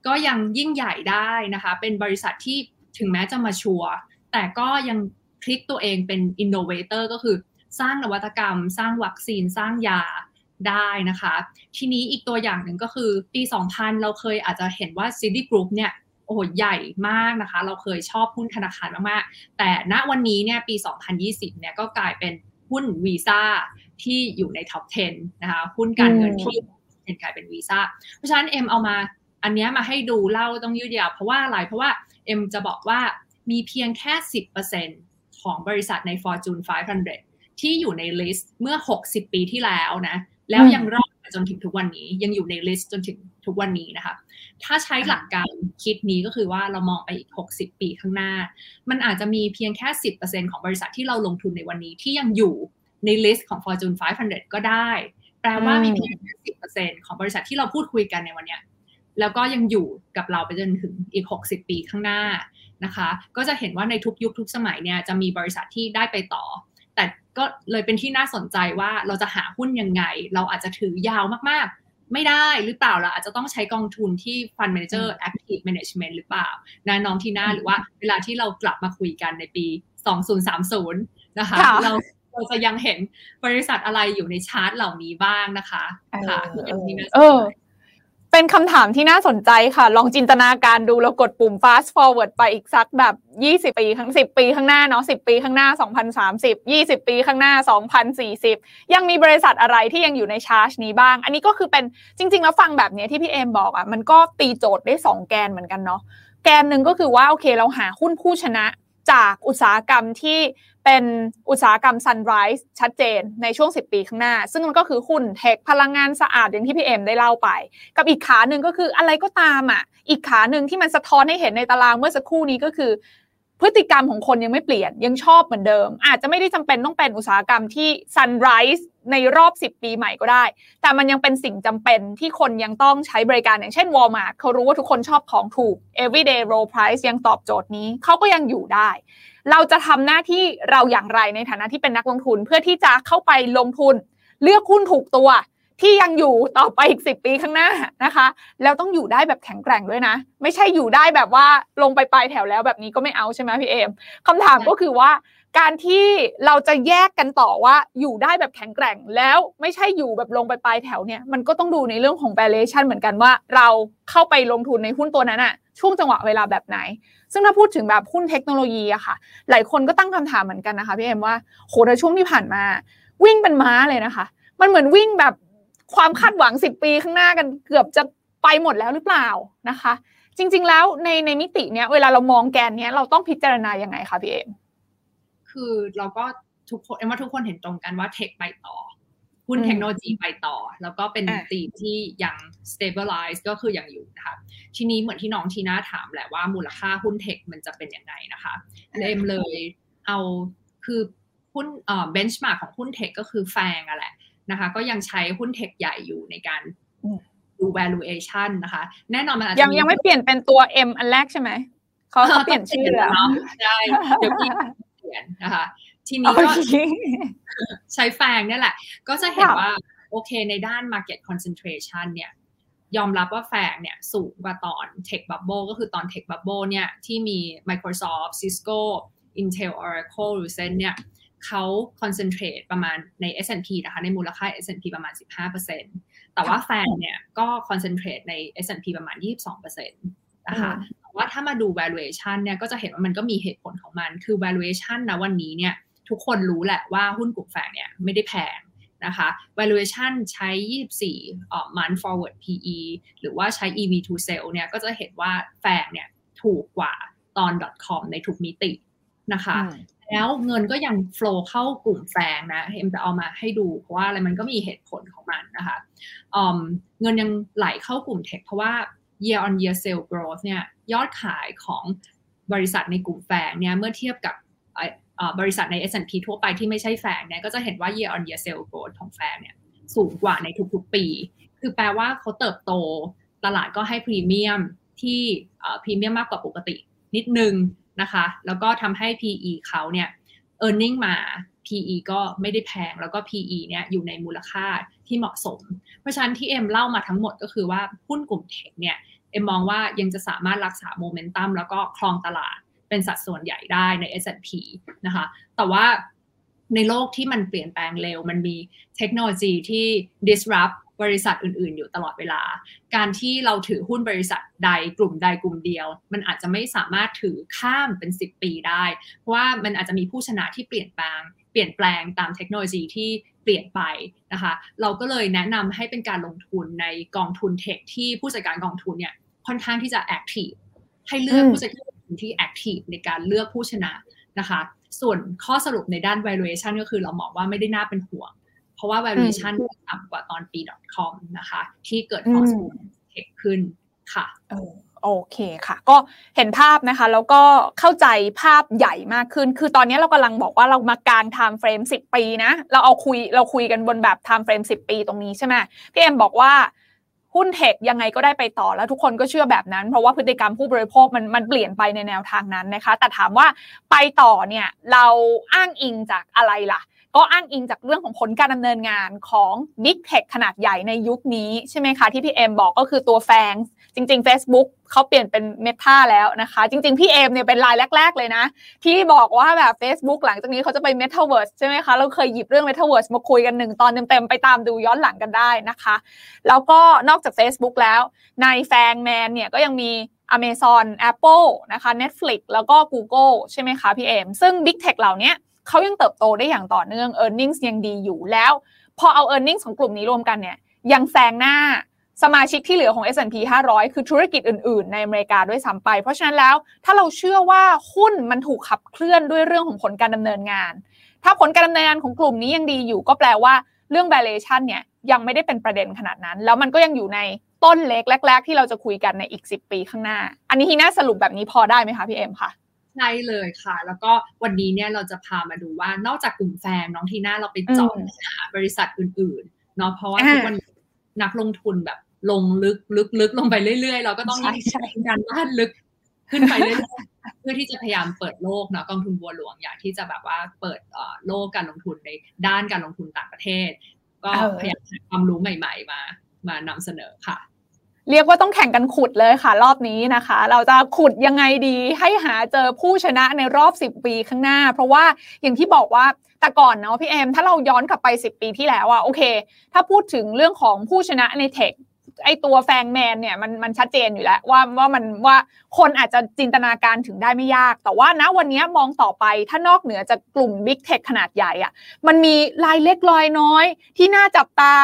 ก็ยังยิ่งใหญ่ได้นะคะ เป็นบริษัทที่ถึงแม้จะ mature แต่ก็ยังพลิกตัวเองเป็น innovator ก็คือสร้างนวัตกรรม สร้างวัคซีนสร้างยาได้นะคะ ทีนี้อีกตัวอย่างหนึ่งก็คือปี 2000 เราเคยอาจจะเห็นว่า City Group เนี่ยโอ้โหใหญ่มากนะคะ เราเคยชอบหุ้นธนาคารมากๆ แต่ณวันนี้เนี่ยปี 2020เนี่ยก็กลายเป็นหุ้นวีซ่าที่อยู่ในท็อป 10 นะคะ หุ้นการเงินที่เป็นกลายเป็นวีซ่าเพราะฉะนั้นเอ็มเอามาอันนี้มาให้ดูเล่าต้องยืดยาวเพราะว่าอะไรเพราะว่าเอ็มจะบอกว่ามีเพียงแค่ 10%ของบริษัทใน Fortune 500 ที่อยู่ใน list เมื่อ 60 ปีที่แล้วนะ แล้วยังรอด จนถึงทุกวันนี้ ยังอยู่ใน list จนถึงทุกวันนี้นะคะ ถ้าใช้หลักการคิดนี้ก็คือว่าเรามองไปอีก 60 ปีข้างหน้า มันอาจจะมีเพียงแค่ 10%ของบริษัทที่เราลงทุนในวันนี้ที่ยังอยู่ใน list ของ Fortune 500 ก็ได้ แปลว่ามีเพียงแค่10%ของบริษัทที่เราพูดคุยกันในวันนี้แล้วก็ยังอยู่กับเราไปจนถึงอีก 60 ปีข้างหน้านะคะ ก็จะเห็นว่าในทุกยุคทุกสมัยเนี่ยจะมีบริษัทที่ได้ไปต่อแต่ ก็เลยเป็นที่น่าสนใจว่าเราจะหาหุ้นยังไง เราอาจจะถือยาวมากๆ ไม่ได้หรือเปล่าเราอาจจะต้องใช้กองทุนที่ Fund Manager Active Management หรือเปล่านะน้องทีน่าหรือว่าเวลาที่เรากลับมาคุยกันในปี 2030 นะคะเราเราจะยังเห็นบริษัทอะไรอยู่ในชาร์ตเหล่านี้บ้างนะคะ ค่ะเออ เป็นคำถามที่น่าสนใจค่ะ ลองจินตนาการดูแล้วกดปุ่ม fast forward ไปอีกสักแบบ 20 ปีข้าง 10 ปีข้างหน้าเนาะ 10 ปีข้างหน้า 2030 20 ปีข้างหน้า 2040 ยังมีบริษัทอะไรที่ยังอยู่ในชาร์จนี้บ้าง อันนี้ก็คือเป็นจริง ๆ แล้วฟังแบบนี้ที่พี่เอมบอกอะ่ะ มันก็ตีโจทย์ได้ 2 แกนเหมือนกันเนาะ แกนหนึ่งก็คือว่าโอเคเราหาหุ้นผู้ชนะ จากอุตสาหกรรมที่เป็นอุตสาหกรรมซันไรส์ชัดเจนในช่วง 10 ปีข้างหน้า ซึ่งมันก็คือหุ้นเทคพลังงานสะอาดอย่างที่พี่เอ็มได้เล่าไป กับอีกขาหนึ่งก็คืออะไรก็ตามอะ อีกขาหนึ่งที่มันสะท้อนให้เห็นในตารางเมื่อสักครู่นี้ก็คือ พฤติกรรมของคนยังไม่เปลี่ยนยังชอบเหมือนเดิม อาจจะไม่ได้จำเป็นต้องเป็นอุตสาหกรรมที่ Sunrise ในรอบ 10 ปีใหม่ก็ได้ แต่มันยังเป็นสิ่งจำเป็นที่คนยังต้องใช้บริการอย่างเช่น Walmart เขารู้ว่าทุกคนชอบของถูก everyday low price ยังตอบโจทย์นี้เขาก็ยังอยู่ได้ เราจะทำหน้าที่เราอย่างไรในฐานะที่เป็นนักลงทุนเพื่อที่จะเข้าไปลงทุน เลือกหุ้นถูกตัว ที่ยังอยู่ต่อไปอีกสิปีข้างหน้านะคะ แล้วต้องอยู่ได้แบบแข็งแกร่งด้วยนะ ไม่ใช่อยู่ได้แบบว่าลงไปปลายแถวแล้วแบบนี้ก็ไม่เอาใช่ไหมพี่เอมคำถามก็คือว่า การที่เราจะแยกกันต่อว่าอยู่ได้แบบแข็งแกร่ง แล้วไม่ใช่อยู่แบบลงไปปลายแถวเนี่ยมันก็ต้องดูในเรื่องของ valuation เหมือนกันว่า เราเข้าไปลงทุนในหุ้นตัวนั้นอะช่วงจังหวะเวลาแบบไหน ซึ่งถ้าพูดถึงแบบหุ้นเทคโนโลยีอะค่ะ หลายคนก็ตั้งคำถามเหมือนกันนะคะพี่เอ็มว่าโหในช่วงที่ผ่านมา วิ่งเป็นม้าเลยนะคะ มันเหมือนวิ่งแบบ ความคาดหวังสิบปีข้างหน้ากันเกือบจะไปหมดแล้วหรือเปล่านะคะ จริง ๆ แล้วในในมิติเนี้ยเวลาเรามองแกนเนี้ยเราต้องพิจารณายังไงคะพี่เอ็มคือเราก็ทุกคนเอ็มว่าทุกคนเห็นตรงกันว่าเทคไปต่อหุ้นเทคโนโลยีไปต่อ แล้วก็เป็นตีที่ยัง stabilize ก็คือยังอยู่นะคะทีนี้เหมือนที่น้องทีน่าถามแหละว่ามูลค่าหุ้นเทคมันจะเป็นยังไงนะคะเอ็มเลยเอาคือหุ้นเอ่อ benchmark ของหุ้นเทคก็คือแฟงอะแหละ นะคะ ก็ยังใช้หุ้นเทคใหญ่อยู่ในการดู valuation นะคะ แน่นอนมันอาจจะยังยังไม่เปลี่ยนเป็นตัว M อันแรกใช่ไหมเขาเปลี่ยนชื่อแล้วใช่เดี๋ยวพี่เปลี่ยนนะคะ ทีนี้ก็ใช้แฟงเนี่ยแหละ ก็จะเห็นว่าโอเคในด้าน market concentration เนี่ยยอมรับว่าแฟงเนี่ยสูงกว่าตอน tech bubble ก็คือตอน tech bubble เนี่ยที่มี Microsoft Cisco Intel Oracle หรือ Zen เนี่ย เขา concentrate ประมาณใน S&P นะคะในมูลค่า S&P ประมาณ 15%แต่ว่าแฟงเนี่ยก็ concentrate ใน S&P ประมาณ 22%นะคะแต่ว่าถ้ามาดู valuation เนี่ยก็จะเห็นว่ามันก็มีเหตุผลของมัน คือ valuation นะวันนี้เนี่ยทุกคนรู้แหละว่าหุ้นกลุ่มแฝงเนี่ยไม่ได้แพงนะคะ valuation ใช้ 24 month forward PE หรือว่าใช้ EV to sell เนี่ยก็จะเห็นว่าแฝงเนี่ยถูกกว่าตอน .com ในทุกมิตินะคะ แล้วเงินก็ยัง flow เข้ากลุ่มแฝงนะเอ็มจะเอามาให้ดูเพราะว่าอะไรมันก็มีเหตุผลของมันนะคะเงินยังไหลเข้ากลุ่มเทคเพราะว่า year on year sale growth เนี่ยยอดขายของบริษัทในกลุ่มแฝงเนี่ยเมื่อเทียบกับบริษัทใน S&P ทั่วไปที่ไม่ใช่แฟงเนี่ยก็จะเห็นว่า year on year sales growth ของแฟงเนี่ยสูงกว่าในทุกๆปี คือแปลว่าเขาเติบโต ตลาดก็ให้พรีเมียมที่พรีเมียมมากกว่าปกติ นิดนึง นะคะ แล้วก็ทำให้ PE เขาเนี่ย e a r n i n g มา PE ก็ไม่ได้แพง แล้วก็ PE เนี่ยอยู่ในมูลค่าที่เหมาะสม เพราะฉะนั้นที่เอ็มเล่ามาทั้งหมดก็คือว่าหุ้นกลุ่มเทคเนี่ยเอ็มมองว่ายังจะสามารถรักษาโมเมนตัมแล้วก็คลองตลาดเป็นสัดส่วนใหญ่ได้ใน S&P นะคะ แต่ว่าในโลกที่มันเปลี่ยนแปลงเร็ว มันมีเทคโนโลยีที่ disrupt บริษัทอื่น ๆ อยู่ตลอดเวลา การที่เราถือหุ้นบริษัทใดกลุ่มใดกลุ่มเดียว มันอาจจะไม่สามารถถือข้ามเป็น 10 ปีได้ เพราะว่ามันอาจจะมีผู้ชนะที่เปลี่ยนแปลงเปลี่ยนแปลงตามเทคโนโลยีที่เปลี่ยนไปนะคะ เราก็เลยแนะนำให้เป็นการลงทุนในกองทุน tech ที่ผู้จัดการกองทุนเนี่ยค่อนข้างที่จะ active ให้เลือกผู้จัดการที่ active ในการเลือกผู้ชนะนะคะ ส่วนข้อสรุปในด้าน valuation ก็คือเรามองว่าไม่ได้น่าเป็นห่วง เพราะว่า valuation ต่ำกว่าตอนปี .com นะคะ ที่เกิด force tech ขึ้นค่ะโอเคค่ะ ก็เห็นภาพนะคะ แล้วก็เข้าใจภาพใหญ่มากขึ้น คือตอนนี้เรากำลังบอกว่าเรามากาง timeframe 10 ปีนะ เราเอาคุยเราคุยกันบนแบบ timeframe 10 ปีตรงนี้ใช่ไหมพี่เอ็มบอกว่าหุ้นเทคยังไงก็ได้ไปต่อแล้วทุกคนก็เชื่อแบบนั้น เพราะว่าพฤติกรรมผู้บริโภคมันมันเปลี่ยนไปในแนวทางนั้นนะคะ แต่ถามว่าไปต่อเนี่ยเราอ้างอิงจากอะไรล่ะ ก็อ้างอิงจากเรื่องของผลการดำเนินงานของ Big Tech ขนาดใหญ่ในยุคนี้ใช่ไหมคะ ที่พี่เอ็มบอกก็คือตัวแฟงจริง ๆ Facebook เขาเปลี่ยนเป็นเมตาแล้วนะคะ จริง ๆ พี่เอมเนี่ยเป็นรายแรก ๆ เลยนะ ที่บอกว่าแบบ Facebook หลังจากนี้เขาจะไป Metaverse ใช่ไหมคะ เราเคยหยิบเรื่อง Metaverse มาคุยกันหนึ่งตอนเต็ม ๆ ไปตามดูย้อนหลังกันได้นะคะ แล้วก็นอกจาก Facebook แล้วในแฟงแมนเนี่ยก็ยังมี Amazon Apple นะคะ Netflix แล้วก็ Google ใช่ไหมคะพี่เอมซึ่ง Big Tech เหล่านี้เขายังเติบโตได้อย่างต่อเนื่อง e a r n i n g ยังดีอยู่แล้ว พอเอา e a r n i n g ของกลุ่มนี้รวมกันเนี่ยยังแซงหน้าสมาชิกที่เหลือของ S&P 500 คือธุรกิจอื่น ๆ ในอเมริกาด้วยซ้ำไป เพราะฉะนั้นแล้วถ้าเราเชื่อว่าหุ้นมันถูกขับเคลื่อนด้วยเรื่องของผลการดำเนินงาน ถ้าผลการดำเนินงานของกลุ่มนี้ยังดีอยู่ ก็แปลว่าเรื่อง valuation เนี่ยยังไม่ได้เป็นประเด็นขนาดนั้น แล้วมันก็ยังอยู่ในต้นเล็กแรก ๆ ที่เราจะคุยกันในอีก 10 ปีข้างหน้า อันนี้ทีน่าสรุปแบบนี้พอได้ไหมคะพี่เอ็มคะ ช่เลยค่ะ แล้วก็วันนี้เนี่ยเราจะพามาดูว่านอกจากกลุ่มแฟนน้องทีน่าเราไปเจาะบริษัทอื่นๆเนาะเพราะว่าทุกวันนักลงทุนแบบลงลึกลึกลึกลงไปเรื่อยๆ เราก็ต้องใช้การบ้านลึกขึ้นไปเรื่อยๆเพื่อที่จะพยายามเปิดโลกเนาะกองทุนบัวหลวงอยากที่จะแบบว่าเปิดโลกการลงทุนในด้านการลงทุนต่างประเทศ ก็พยายามหาความรู้ใหม่ ๆ มามานำเสนอค่ะ เรียกว่าต้องแข่งกันขุดเลยค่ะ รอบนี้นะคะ เราจะขุดยังไงดีให้หาเจอผู้ชนะในรอบ 10 ปีข้างหน้า เพราะว่าอย่างที่บอกว่าแต่ก่อนเนาะพี่เอมถ้าเราย้อนกลับไป 10 ปีที่แล้วอะโอเค ถ้าพูดถึงเรื่องของผู้ชนะในเทค ไอตัวแฟงแมนเนี่ยมันมันชัดเจนอยู่แล้วว่าว่ามันว่าคนอาจจะจินตนาการถึงได้ไม่ยาก แต่ว่านะวันนี้มองต่อไปถ้านอกเหนือจากกลุ่ม big tech ขนาดใหญ่อะมันมีรายเล็กรายน้อย ที่น่าจับตา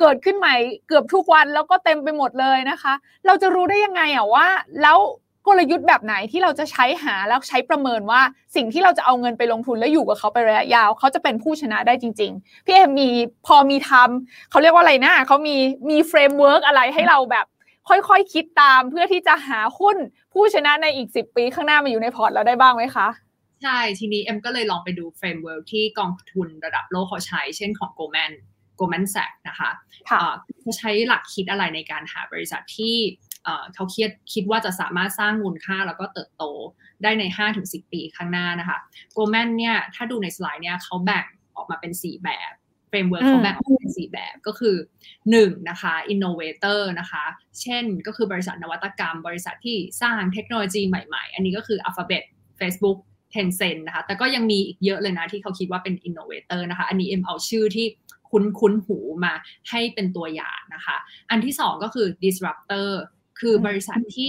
เกิดขึ้นใหม่เกือบทุกวันแล้วก็เต็มไปหมดเลยนะคะ เราจะรู้ได้ยังไงอะว่า แล้ว กลยุทธ์แบบไหนที่เราจะใช้หาแล้วใช้ประเมินว่าสิ่งที่เราจะเอาเงินไปลงทุนแล้วอยู่กับเขาไประยะยาว เขาจะเป็นผู้ชนะได้จริง ๆ พี่เอ็มมีพอมีทำเขาเรียกว่าอะไรนะเขามีมี framework อะไรให้เราแบบค่อยๆคิดตามเพื่อที่จะหาหุ้นผู้ชนะในอีก 10 ปีข้างหน้ามาอยู่ในพอร์ตเราได้บ้างไหมคะใช่ทีนี้เอ็มก็เลยลองไปดู framework ที่กองทุนระดับโลกเขาใช้ เช่นของ Goldman Goldman Sachs นะคะเขาใช้หลักคิดอะไรในการหาบริษัทที่ เขาคิดคิดว่าจะสามารถสร้างมูลค่าแล้วก็เติบโตได้ใน 5-10 ปีข้างหน้านะคะ Goldman เนี่ยถ้าดูในสไลด์เนี่ยเขาแบ่งออกมาเป็น 4 แบบ framework เขาแบ่งออกเป็น 4 แบบก็คือ 1 นะคะ innovator นะคะเช่นก็คือบริษัทนวัตกรรม บริษัทที่สร้างเทคโนโลยีใหม่ๆ อันนี้ก็คือ Alphabet Facebook Tencent นะคะแต่ก็ยังมีอีกเยอะเลยนะที่เขาคิดว่าเป็น innovator นะคะอันนี้เอ็มเอาชื่อที่คุ้นคุ้นหูมาให้เป็นตัวอย่างนะคะ อันที่ 2 ก็คือ disruptor คือบริษัทที่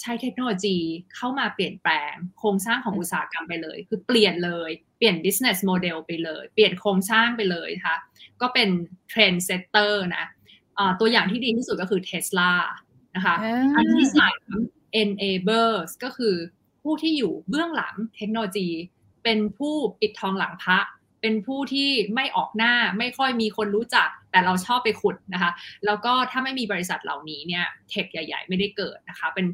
ใช้เทคโนโลยีเข้ามาเปลี่ยนแปลงโครงสร้างของอุตสาหกรรมไปเลย คือเปลี่ยนเลยเปลี่ยน business model ไปเลย เปลี่ยนโครงสร้างไปเลยค่ะก็เป็น trend setter นะตัวอย่างที่ดีที่สุดก็คือ Tesla นะคะอันที่สาม enablers ก็คือผู้ที่อยู่เบื้องหลังเทคโนโลยี เป็นผู้ปิดทองหลังพระ เป็นผู้ที่ไม่ออกหน้าไม่ค่อยมีคนรู้จัก แต่เราชอบไปขุดนะคะ แล้วก็ถ้าไม่มีบริษัทเหล่านี้เนี่ยเทคใหญ่ ๆ ไม่ได้เกิดนะคะ เป็น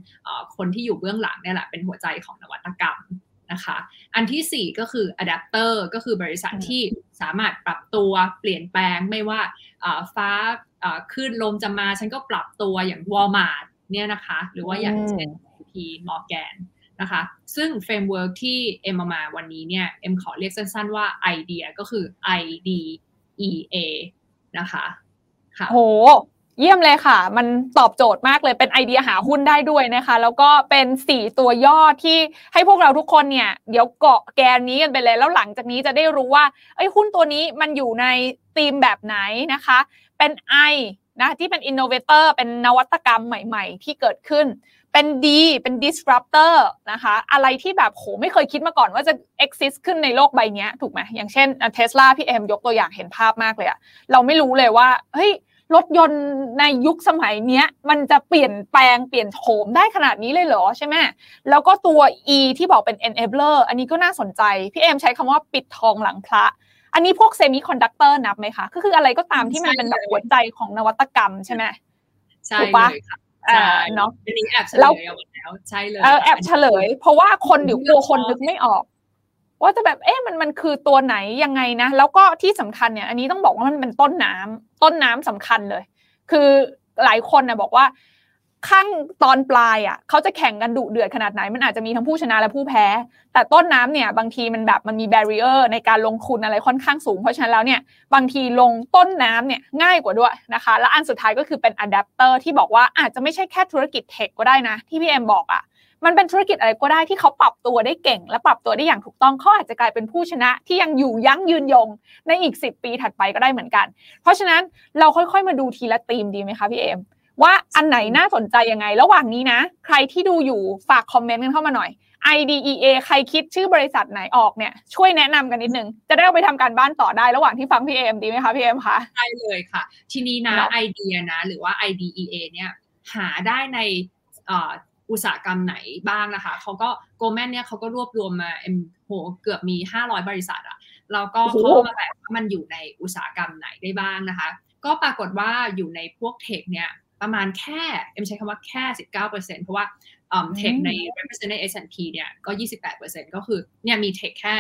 คนที่อยู่เบื้องหลังเนี่ยแหละเป็นหัวใจของนวัตกรรมนะคะอันที่ 4 ก็คืออะแดปเตอร์ก็คือบริษัทที่สามารถปรับตัวเปลี่ยนแปลงไม่ว่าฟ้าคลื่นลมจะมาฉันก็ปรับตัวอย่างวอลมาร์ทเนี่ยนะคะ หรือว่าอย่างเช่น JP Morgan นะคะ ซึ่ง framework ที่เอ็มมาวันนี้เนี่ยเอ็มขอเรียกสั้นๆว่าไอเดียก็คือ IDEA นะคะค่ะโห เยี่ยมเลยค่ะ มันตอบโจทย์มากเลยเป็นไอเดียหาหุ้นได้ด้วยนะคะ แล้วก็เป็นสี่ตัวย่อที่ให้พวกเราทุกคนเนี่ย เดี๋ยวเกาะแกนนี้กันไปเลย แล้วหลังจากนี้จะได้รู้ว่าไอ้หุ้นตัวนี้มันอยู่ในธีมแบบไหนนะคะ เป็น I นะที่เป็น innovator เป็นนวัตกรรมใหม่ๆ ที่เกิดขึ้น เป็น D เป็น disruptor นะคะอะไรที่แบบโหไม่เคยคิดมาก่อนว่าจะ exist ขึ้นในโลกใบนี้ถูกไหมอย่างเช่นเทสลาพี่เอ็มยกตัวอย่างเห็นภาพมากเลยอะเราไม่รู้เลยว่าเฮ้ยรถยนต์ในยุคสมัยเนี้ยมันจะเปลี่ยนแปลงเปลี่ยนโฉมได้ขนาดนี้เลยเหรอใช่ไหมแล้วก็ตัว E ที่บอกเป็น enabler อันนี้ก็น่าสนใจ พี่เอ็มใช้คำว่าปิดทองหลังพระ อันนี้พวกเซมิคอนดักเตอร์นับไหมคะก็คืออะไรก็ตามที่มันเป็นแบบหัวใจของนวัตกรรมใช่ไหมใช่เลยค่ะใช่เนาะอันนี้แอบเฉลยเอาแล้วใช่เลยแอบเฉลย เพราะว่าคนเดี๋ยวกลัวคนนึกไม่ออก ว่าจะแบบเอ๊ะมันมันคือตัวไหนยังไงนะ แล้วก็ที่สำคัญเนี่ย อันนี้ต้องบอกว่ามันเป็นต้นน้ำต้นน้ำสำคัญเลย คือหลายคนนะบอกว่า ข้างตอนปลายอะเขาจะแข่งกันดุเดือดขนาดไหน มันอาจจะมีทั้งผู้ชนะและผู้แพ้ แต่ต้นน้ำเนี่ย บางทีมันแบบมันมีแบเรียร์ในการลงทุนอะไรค่อนข้างสูง เพราะฉะนั้นแล้วเนี่ยบางทีลงต้นน้ำเนี่ยง่ายกว่าด้วยนะคะ และอันสุดท้ายก็คือเป็นอะแดปเตอร์ที่บอกว่าอาจจะไม่ใช่แค่ธุรกิจเทคก็ได้นะ ที่พี่เอ็มบอกอะมันเป็นธุรกิจอะไรก็ได้ที่เขาปรับตัวได้เก่ง และปรับตัวได้อย่างถูกต้องเขาอาจจะกลายเป็นผู้ชนะที่ยังอยู่ยั้งยืนยง ในอีก 10 ปีถัดไปก็ได้เหมือนกัน เพราะฉะนั้นเราค่อยๆ มาดูทีละธีมดีไหมคะพี่เอ็ม ว่าอันไหนน่าสนใจยังไง ระหว่างนี้นะ ใครที่ดูอยู่ฝากคอมเมนต์กันเข้ามาหน่อย IDEA ใครคิดชื่อบริษัทไหนออกเนี่ยช่วยแนะนำกันนิดนึง จะได้เอาไปทำการบ้านต่อได้ระหว่างที่ฟังพี่เอ็มดีไหมคะพี่เอ็มคะใช่เลยค่ะ ทีนี้นะไอเดียนะ หรือว่า IDEA เนี่ยหาได้ในอุตสาหกรรมไหนบ้างนะคะเขาก็ Goldman เนี่ยเขาก็รวบรวมมาเอ็มโหเกือบมี 500 บริษัทอะแล้วก็เขามาแบบว่ามันอยู่ในอุตสาหกรรมไหนได้บ้างนะคะ ก็ปรากฏว่าอยู่ในพวกเทคเนี่ย ประมาณแค่เอ็มใช้คำว่าแค่ 19%เพราะว่าเทคใน represent ใน S&P เนี่ยก็ 28%ก็คือเนี่ยมีเทคแค่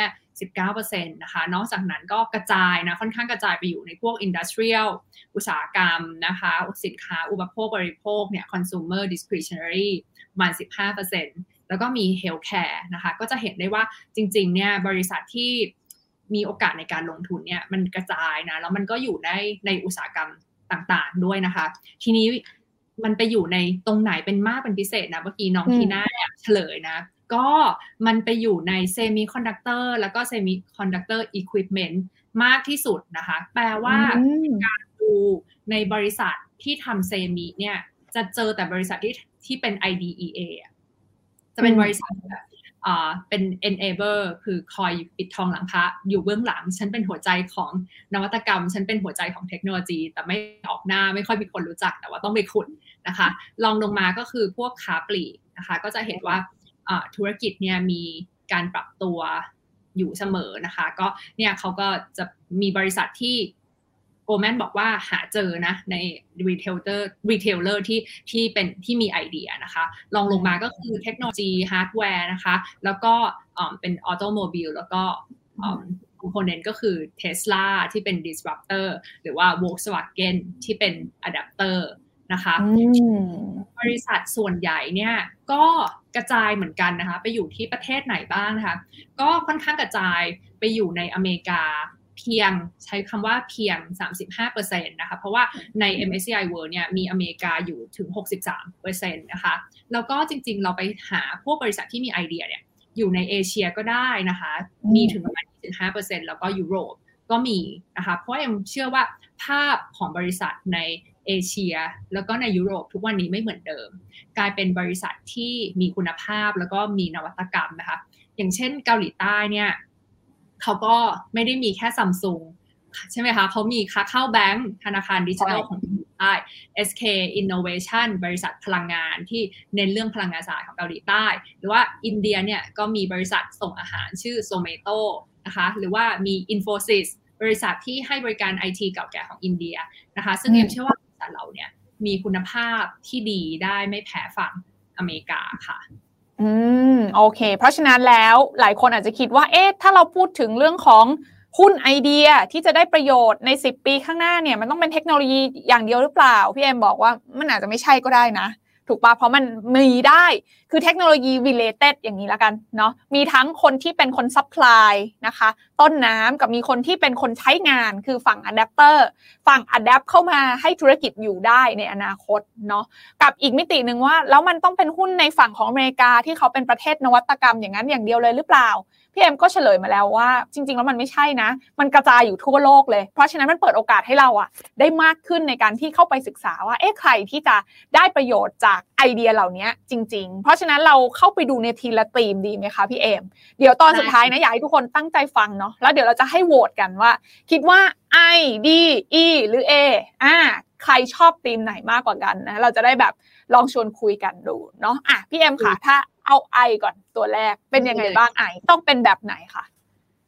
19%นะคะนอกจากนั้นก็กระจายนะค่อนข้างกระจายไปอยู่ในพวก industrial อุตสาหกรรมนะคะสินค้าอุปโภคบริโภคเนี่ย consumer discretionary ประมาณ 15%แล้วก็มี healthcare นะคะก็จะเห็นได้ว่าจริงๆเนี่ยบริษัทที่มีโอกาสในการลงทุนเนี่ยมันกระจายนะแล้วมันก็อยู่ในในอุตสาหกรรม ต่างๆด้วยนะคะ ทีนี้มันไปอยู่ในตรงไหนเป็นมากเป็นพิเศษนะเมื่อกี้น้องทีน่าเฉลยนะ ก็มันไปอยู่ในเซมิคอนดักเตอร์แล้วก็เซมิคอนดักเตอร์อุปกรณ์มากที่สุดนะคะ แปลว่าการดูในบริษัทที่ทำเซมิเนี่ย จะเจอแต่บริษัทที่ที่เป็น IDEA จะเป็นบริษัทแบบ เป็น enable คือคอยปิดทองหลังพระอยู่เบื้องหลัง ฉันเป็นหัวใจของนวัตกรรม ฉันเป็นหัวใจของเทคโนโลยี แต่ไม่ออกหน้าไม่ค่อยมีคนรู้จัก แต่ว่าต้องไปขุดนะคะลองลงมาก็คือพวกค้าปลีกนะคะก็จะเห็นว่าธุรกิจเนี่ยมีการปรับตัวอยู่เสมอนะคะ ก็เนี่ยเขาก็จะมีบริษัทที่ Goldman บอกว่าหาเจอนะใน retailer retailer ที่ที่เป็นที่มีไอเดียนะคะรองลงมาก็คือ technology hardware นะคะ แล้วก็เป็น automobile แล้วก็ component ก็คือ Tesla ที่เป็น disruptor หรือว่า Volkswagen ที่เป็น adapter นะคะบริษัทส่วนใหญ่เนี่ยก็กระจายเหมือนกันนะคะ ไปอยู่ที่ประเทศไหนบ้างนะคะ ก็ค่อนข้างกระจายไปอยู่ในอเมริกา เพียงใช้คำว่าเพียง 35%นะคะ เพราะว่าใน MSCI World เนี่ยมีอเมริกาอยู่ถึง 63%นะคะ แล้วก็จริงๆ เราไปหาพวกบริษัทที่มีไอเดียเนี่ยอยู่ในเอเชียก็ได้นะคะ มีถึงประมาณ 25%แล้วก็ยุโรปก็มีนะคะ เพราะเอ็มเชื่อว่าภาพของบริษัทในเอเชีย แล้วก็ในยุโรปทุกวันนี้ไม่เหมือนเดิม กลายเป็นบริษัทที่มีคุณภาพแล้วก็มีนวัตกรรมนะคะ อย่างเช่นเกาหลีใต้เนี่ย เขาก็ไม่ได้มีแค่ซัมซุงใช่ไหมคะเขามีค่าเข้าแบงก์ธนาคารดิจิทัลของใต้ SK Innovation บริษัทพลังงานที่เน้นเรื่องพลังงานสะอาดของเกาหลีใต้ หรือว่าอินเดียเนี่ยก็มีบริษัทส่งอาหารชื่อ Zomato นะคะหรือว่ามี Infosys บริษัทที่ให้บริการไอทีเก่าแก่ของอินเดียนะคะซึ่งเอ็มเชื่อว่าบริษัทเราเนี่ยมีคุณภาพที่ดีได้ไม่แพ้ฝั่งอเมริกาค่ะ อืมโอเค เพราะฉะนั้นแล้วหลายคนอาจจะคิดว่า เอ๊ะถ้าเราพูดถึงเรื่องของหุ้นไอเดียที่จะได้ประโยชน์ใน 10 ปีข้างหน้าเนี่ย มันต้องเป็นเทคโนโลยีอย่างเดียวหรือเปล่า พี่เอ็มบอกว่ามันอาจจะไม่ใช่ก็ได้นะ ถูกปะเพราะมันมีได้ คือเทคโนโลยี related อย่างนี้แล้วกันเนาะมีทั้งคนที่เป็นคน supply นะคะ ต้นน้ำกับมีคนที่เป็นคนใช้งานคือฝั่ง adapter ฝั่ง adapt เข้ามาให้ธุรกิจอยู่ได้ในอนาคตเนาะกับอีกมิติหนึ่งว่า แล้วมันต้องเป็นหุ้นในฝั่งของอเมริกาที่เขาเป็นประเทศนวัตกรรมอย่างนั้นอย่างเดียวเลยหรือเปล่า พี่เอ็มก็เฉลยมาแล้วว่า จริง ๆ แล้วมันไม่ใช่นะ มันกระจายอยู่ทั่วโลกเลย เพราะฉะนั้นมันเปิดโอกาสให้เราอะได้มากขึ้นในการที่เข้าไปศึกษาว่าเอ๊ะใครที่จะได้ประโยชน์จากไอเดียเหล่านี้จริง ๆ เพราะฉะนั้นเราเข้าไปดูในทีละตีมดีไหมคะพี่เอ็มเดี๋ยวตอนสุดท้ายนะอยากให้ทุกคนตั้งใจฟังเนาะแล้วเดี๋ยวเราจะให้โหวตกันว่า คิดว่า I D E หรือ A อ่าใครชอบธีมไหนมากกว่ากันนะเราจะได้แบบลองชวนคุยกันดูเนาะอะพี่เอ็มค่ะ ถ้า เอา I ก่อนตัวแรกเป็นยังไงบ้าง I ต้องเป็นแบบไหนคะ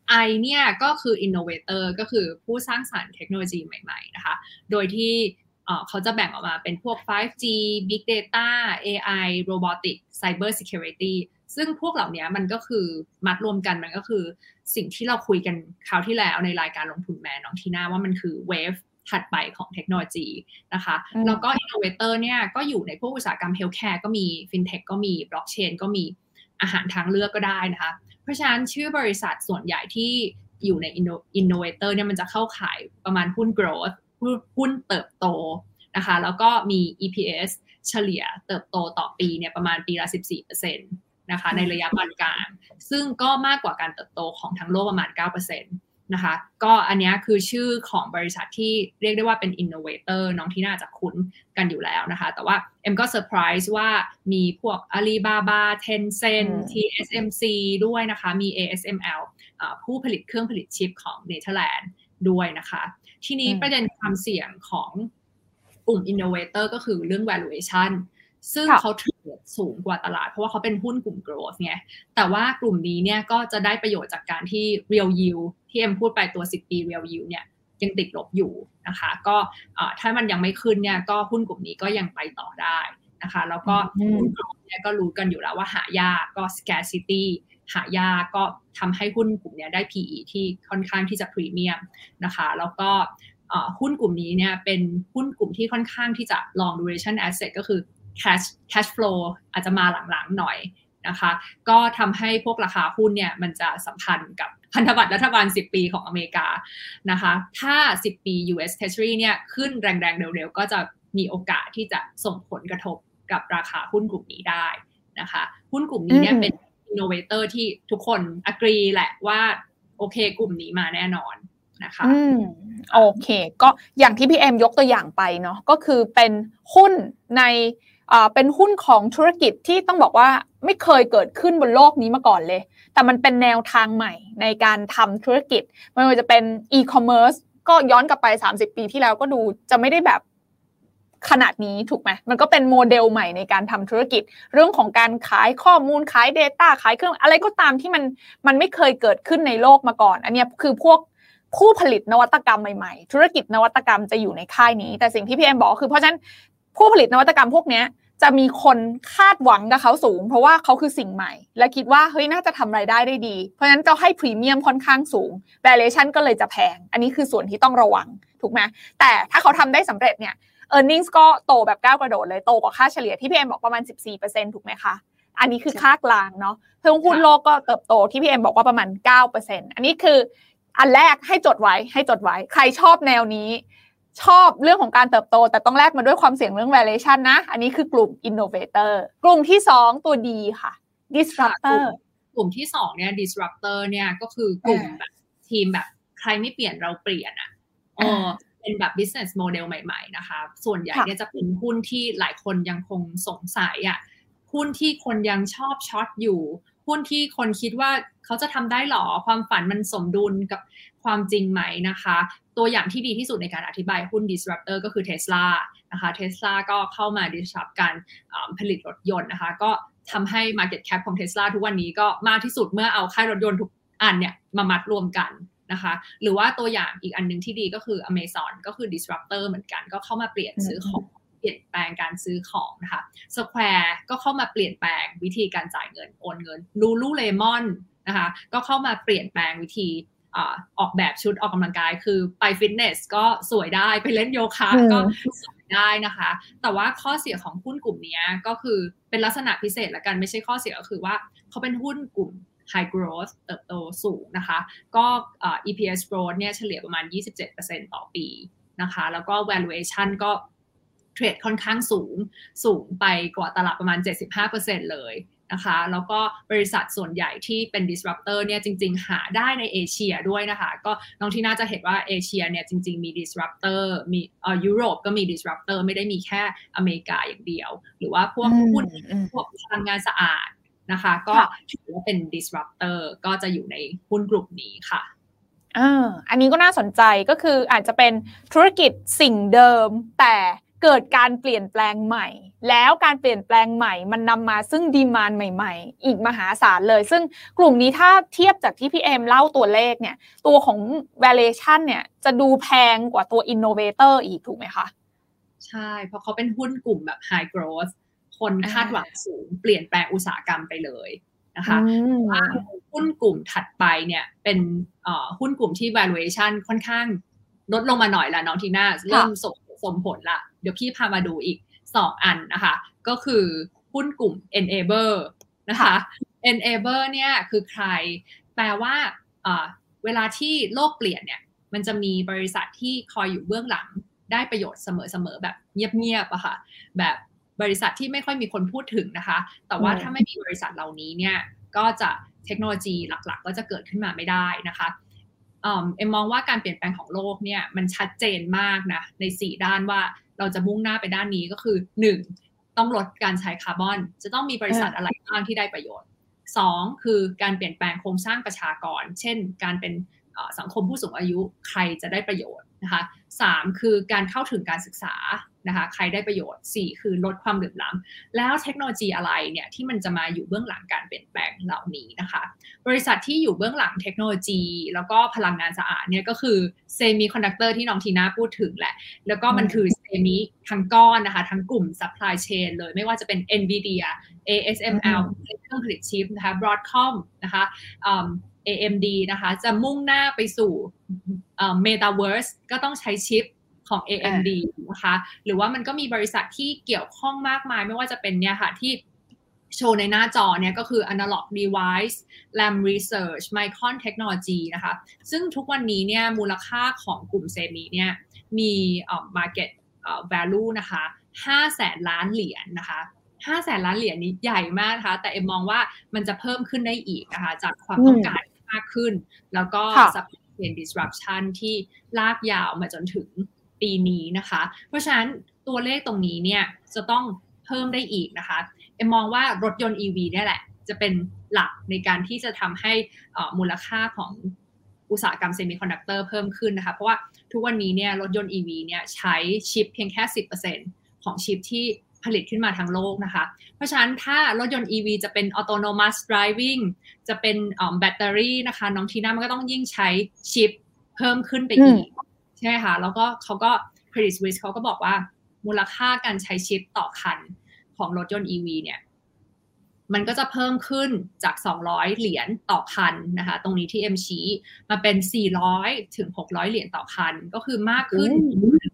I เนี่ยก็คือ innovator ก็คือผู้สร้างสรรค์เทคโนโลยีใหม่ๆนะคะ โดยที่เขาจะแบ่งออกมาเป็นพวก 5G Big Data AI Robotics Cyber Security ซึ่งพวกเหล่านี้มันก็คือมัดรวมกันมันก็คือสิ่งที่เราคุยกันคราวที่แล้วในรายการลงทุนแมนน้องทีน่าว่ามันคือ wave ถัดไปของเทคโนโลยีนะคะแล้วก็ innovator เนี่ยก็อยู่ในพวกอุตสาหกรรม healthcare ก็มีฟินเทคก็มีบล็อกเชนก็มีอาหารทางเลือกก็ได้นะคะ เพราะฉะนั้นชื่อบริษัทส่วนใหญ่ที่อยู่ใน innovator เนี่ยมันจะเข้าข่ายประมาณหุ้น growth หุ้นเติบโตนะคะ แล้วก็มี EPS เฉลี่ยเติบโตต่อปีเนี่ยประมาณปีละ 14%นะคะในระยะปานกลาง ซึ่งก็มากกว่าการเติบโตของทั้งโลกประมาณ 9% นะคะ ก็อันนี้คือชื่อของบริษัทที่เรียกได้ว่าเป็น innovator น้องทีน่าจะคุ้นกันอยู่แล้วนะคะ แต่ว่าเอ็มก็เซอร์ไพรส์ว่ามีพวก Alibaba Tencent TSMC ด้วยนะคะ มี ASML ผู้ผลิตเครื่องผลิตชิปของเนเธอร์แลนด์ด้วยนะคะ ทีนี้ประเด็นความเสี่ยงของกลุ่ม innovator ก็คือเรื่อง valuation ซึ่งเขาเทรด สูงกว่าตลาด เพราะว่าเขาเป็นหุ้นกลุ่ม growth ไงแต่ว่ากลุ่มนี้เนี่ยก็จะได้ประโยชน์จากการที่ real yield ที่เอ็มพูดไปตัว 10 ปี real yield เนี่ยยังติดลบอยู่นะคะก็ถ้ามันยังไม่ขึ้นเนี่ยก็หุ้นกลุ่มนี้ก็ยังไปต่อได้นะคะแล้วก็หุ้นกลุ่มเนี่ยก็รู้กันอยู่แล้วว่าหายากก็ scarcity หายากก็ทำให้หุ้นกลุ่มนี้ได้ PE ที่ค่อนข้างที่จะพรีเมียมนะคะแล้วก็หุ้นกลุ่มนี้เนี่ยเป็นหุ้นกลุ่มที่ค่อนข้างที่จะ long duration asset ก็คือ cash cash flow อาจจะมาหลังๆหน่อยนะคะ ก็ทำให้พวกราคาหุ้นเนี่ยมันจะสัมพันธ์กับพันธบัตรรัฐบาล 10 ปีของอเมริกานะคะ ถ้า 10 ปี US Treasury เนี่ยขึ้นแรงๆ เร็วๆ ก็จะมีโอกาสที่จะส่งผลกระทบกับราคาหุ้นกลุ่มนี้ได้นะคะ หุ้นกลุ่มนี้เนี่ยเป็น innovator ที่ทุกคน agree แหละว่าโอเคกลุ่มนี้มาแน่นอนนะคะอืมโอเค ก็อย่างที่พี่เอ็มยกตัวอย่างไปเนาะก็คือเป็นหุ้นใน เป็นหุ้นของธุรกิจที่ต้องบอกว่าไม่เคยเกิดขึ้นบนโลกนี้มาก่อนเลย แต่มันเป็นแนวทางใหม่ในการทำธุรกิจ ไม่ว่าจะเป็นอีคอมเมิร์ซก็ย้อนกลับไป 30 ปีที่แล้วก็ดูจะไม่ได้แบบขนาดนี้ถูกไหมมันก็เป็นโมเดลใหม่ในการทำธุรกิจ เรื่องของการขายข้อมูลขาย Data ขายเครื่องอะไรก็ตามที่มันมันไม่เคยเกิดขึ้นในโลกมาก่อน อันนี้คือพวกผู้ผลิตนวัตกรรมใหม่ๆ ธุรกิจนวัตกรรมจะอยู่ในค่ายนี้ แต่สิ่งที่พี่เอ็มบอกคือเพราะฉะนั้น ผู้ผลิตนวัตกรรมพวกนี้จะมีคนคาดหวังกับเขาสูง เพราะว่าเขาคือสิ่งใหม่ และคิดว่าเฮ้ยน่าจะทำไรายได้ได้ดี เพราะฉะนั้นจะให้พรีเมียมค่อนข้างสูง valuation ก็เลยจะแพง อันนี้คือส่วนที่ต้องระวังถูกไหมแต่ถ้าเขาทำได้สำเร็จเนี่ย e a r n i n g ก็โตแบบก้าวกระโดดเลยโตกว่าค่าเฉลี่ยที่พี่เอ็มบอกประมาณ 14%ถูกไหมคะอันนี้คือค่ากลางเนาะเพิ่มหุ้นโลกก็เติบโตที่พี่เอ็มบอกว่าประมาณ 9%อันนี้คืออันแรกให้จดไว้ให้จดไว้ ใครชอบแนวนี้ ชอบเรื่องของการเติบโต แต่ต้องแลกมาด้วยความเสี่ยงเรื่อง valuation นะ อันนี้คือกลุ่ม innovator กลุ่มที่ 2 ตัวดีค่ะ disruptor กลุ่มที่2เนี่ย disruptor เนี่ยก็คือกลุ่มแบบทีมแบบใครไม่เปลี่ยนเราเปลี่ยนอะอ๋อเป็นแบบ business model ใหม่ ๆ นะคะ ส่วนใหญ่เนี่ยจะเป็นหุ้นที่หลายคนยังคงสงสัยอะหุ้นที่คนยังชอบช็อตอยู่หุ้นที่คนคิดว่าเขาจะทำได้หรอความฝันมันสมดุลกับ ความจริงไหมนะคะ ตัวอย่างที่ดีที่สุดในการอธิบายหุ้น disruptor ก็คือ Tesla นะคะ Tesla ก็เข้ามา disrupt การผลิตรถยนต์นะคะ ก็ทำให้ market cap ของ Tesla ทุกวันนี้ก็มากที่สุดเมื่อเอาค่ายรถยนต์ทุกอันเนี่ยมามัดรวมกันนะคะหรือว่าตัวอย่างอีกอันหนึ่งที่ดีก็คือ Amazon ก็คือ disruptor เหมือนกัน ก็เข้ามาเปลี่ยนซื้อของเปลี่ยนแปลงการซื้อของนะคะ Square ก็เข้ามาเปลี่ยนแปลงวิธีการจ่ายเงินโอนเงิน Lululemon นะคะก็เข้ามาเปลี่ยนแปลงวิธี ออกแบบชุดออกกำลังกาย คือไปฟิตเนสก็สวยได้ไปเล่นโยคะก็สวยได้นะคะ แต่ว่าข้อเสียของหุ้นกลุ่มนี้ก็คือเป็นลักษณะพิเศษละกันไม่ใช่ข้อเสียก็คือว่าเขาเป็นหุ้นกลุ่ม high growth เติบโตสูงนะคะ ก็ EPS growth เนี่ยเฉลี่ยประมาณ 27%ต่อปีนะคะ แล้วก็ valuation ก็เทรดค่อนข้างสูง สูงไปกว่าตลาดประมาณ 75%เลย นะคะ แล้วก็บริษัทส่วนใหญ่ที่เป็น disruptor เนี่ยจริง ๆ หาได้ในเอเชียด้วยนะคะ ก็น้องที่น่าจะเห็นว่าเอเชียเนี่ยจริง ๆ มี disruptor มีเอ่อยุโรปก็มี disruptor ไม่ได้มีแค่อเมริกาอย่างเดียว หรือว่าพวกหุ้นพวกพลังงานสะอาดนะคะ ก็ถือว่าเป็น disruptor ก็จะอยู่ในหุ้นกลุ่มนี้ค่ะอ่าอันนี้ก็น่าสนใจก็คืออาจจะเป็นธุรกิจสิ่งเดิมแต่ เกิดการเปลี่ยนแปลงใหม่ แล้วการเปลี่ยนแปลงใหม่ มันนำมาซึ่งดีมานใหม่ ๆ อีกมหาศาลเลย ซึ่งกลุ่มนี้ถ้าเทียบจากที่พี่เอ็มเล่าตัวเลขเนี่ย ตัวของ valuation เนี่ยจะดูแพงกว่าตัว innovator อีกถูกไหมคะ ใช่ เพราะเขาเป็นหุ้นกลุ่มแบบ high growth คนคาดหวังสูง เปลี่ยนแปลงอุตสาหกรรมไปเลยนะคะว่าหุ้นกลุ่มถัดไปเนี่ยเป็นหุ้นกลุ่มที่ valuation ค่อนข้างลดลงมาหน่อยละน้องทีน่าเริ่มสม สมผลละเดี๋ยวพี่พามาดูอีก 2 อันนะคะ ก็คือหุ้นกลุ่ม enable นะคะ enable เนี่ยคือใคร แปลว่าเวลาที่โลกเปลี่ยนเนี่ย มันจะมีบริษัทที่คอยอยู่เบื้องหลังได้ประโยชน์เสมอๆแบบเงียบๆอะค่ะ แบบบริษัทที่ไม่ค่อยมีคนพูดถึงนะคะ แต่ว่าถ้าไม่มีบริษัทเหล่านี้เนี่ย ก็จะเทคโนโลยีหลักๆ ก็จะเกิดขึ้นมาไม่ได้นะคะ เอ็มมองว่าการเปลี่ยนแปลงของโลกเนี่ยมันชัดเจนมากนะใน 4 ด้านว่าเราจะมุ่งหน้าไปด้านนี้ก็คือ 1. ต้องลดการใช้คาร์บอน จะต้องมีบริษัทอะไรบ้างที่ได้ประโยชน์ 2. คือการเปลี่ยนแปลงโครงสร้างประชากร เช่น การเป็น สังคมผู้สูงอายุใครจะได้ประโยชน์นะคะสามคือการเข้าถึงการศึกษานะคะใครได้ประโยชน์ 4 คือลดความเหลื่อมล้ำแล้วเทคโนโลยีอะไรเนี่ยที่มันจะมาอยู่เบื้องหลังการเปลี่ยนแปลงเหล่านี้นะคะ บริษัทที่อยู่เบื้องหลังเทคโนโลยี แล้วก็พลังงานสะอาดเนี่ยก็คือเซมิคอนดักเตอร์ที่น้องทีน่าพูดถึงแหละ แล้วก็มันคือ semi ทั้งก้อนนะคะ ทั้งกลุ่ม supply chain เลยไม่ว่าจะเป็น NVIDIA ASML เครื่องผลิตชิปนะคะ Broadcom นะคะ AMD นะคะ จะมุ่งหน้าไปสู่ Metaverse ก็ต้องใช้ชิปของ AMD นะคะหรือว่ามันก็มีบริษัทที่เกี่ยวข้องมากมาย ไม่ว่าจะเป็นเนี่ยค่ะที่โชว์ในหน้าจอเนี่ยก็คือ Analog Devices Lam Research Micron Technology นะคะ ซึ่งทุกวันนี้เนี่ยมูลค่าของกลุ่มเซมิเนี่ยมีเอ่อ market value นะคะ5แสนล้านเหรียญนนะคะ5แสนล้านเหรียญนี้ใหญ่มากนะคะ แต่เอ็มมองว่ามันจะเพิ่มขึ้นได้อีกนะคะจากความต้องการ มากขึ้น แล้วก็ supply chain disruption ที่ลากยาวมาจนถึงปีนี้นะคะ เพราะฉะนั้นตัวเลขตรงนี้เนี่ยจะต้องเพิ่มได้อีกนะคะเอ็มมองว่ารถยนต์ EV เนี่ยแหละ จะเป็นหลักในการที่จะทำให้มูลค่าของอุตสาหกรรมเซมิคอนดักเตอร์เพิ่มขึ้นนะคะ เพราะว่าทุกวันนี้เนี่ยรถยนต์ EV เนี่ยใช้ชิปเพียงแค่ 10%ของชิปที่ ผลิตขึ้นมาทั้งโลกนะคะ เพราะฉะนั้นถ้ารถยนต์ EV จะเป็น autonomous driving จะเป็นแบตเตอรี่นะคะ น้องทีน่ามันก็ต้องยิ่งใช้ชิปเพิ่มขึ้นไปอีกใช่ไหมคะแล้วก็เขาก็ Credit Suisse เขาก็บอกว่ามูลค่าการใช้ชิปต่อคันของรถยนต์ EV เนี่ยมันก็จะเพิ่มขึ้นจาก 200 เหรียญต่อคันนะคะ ตรงนี้ที่เอ็มชี้มาเป็น 400 ถึง 600 เหรียญต่อคัน ก็คือมากขึ้น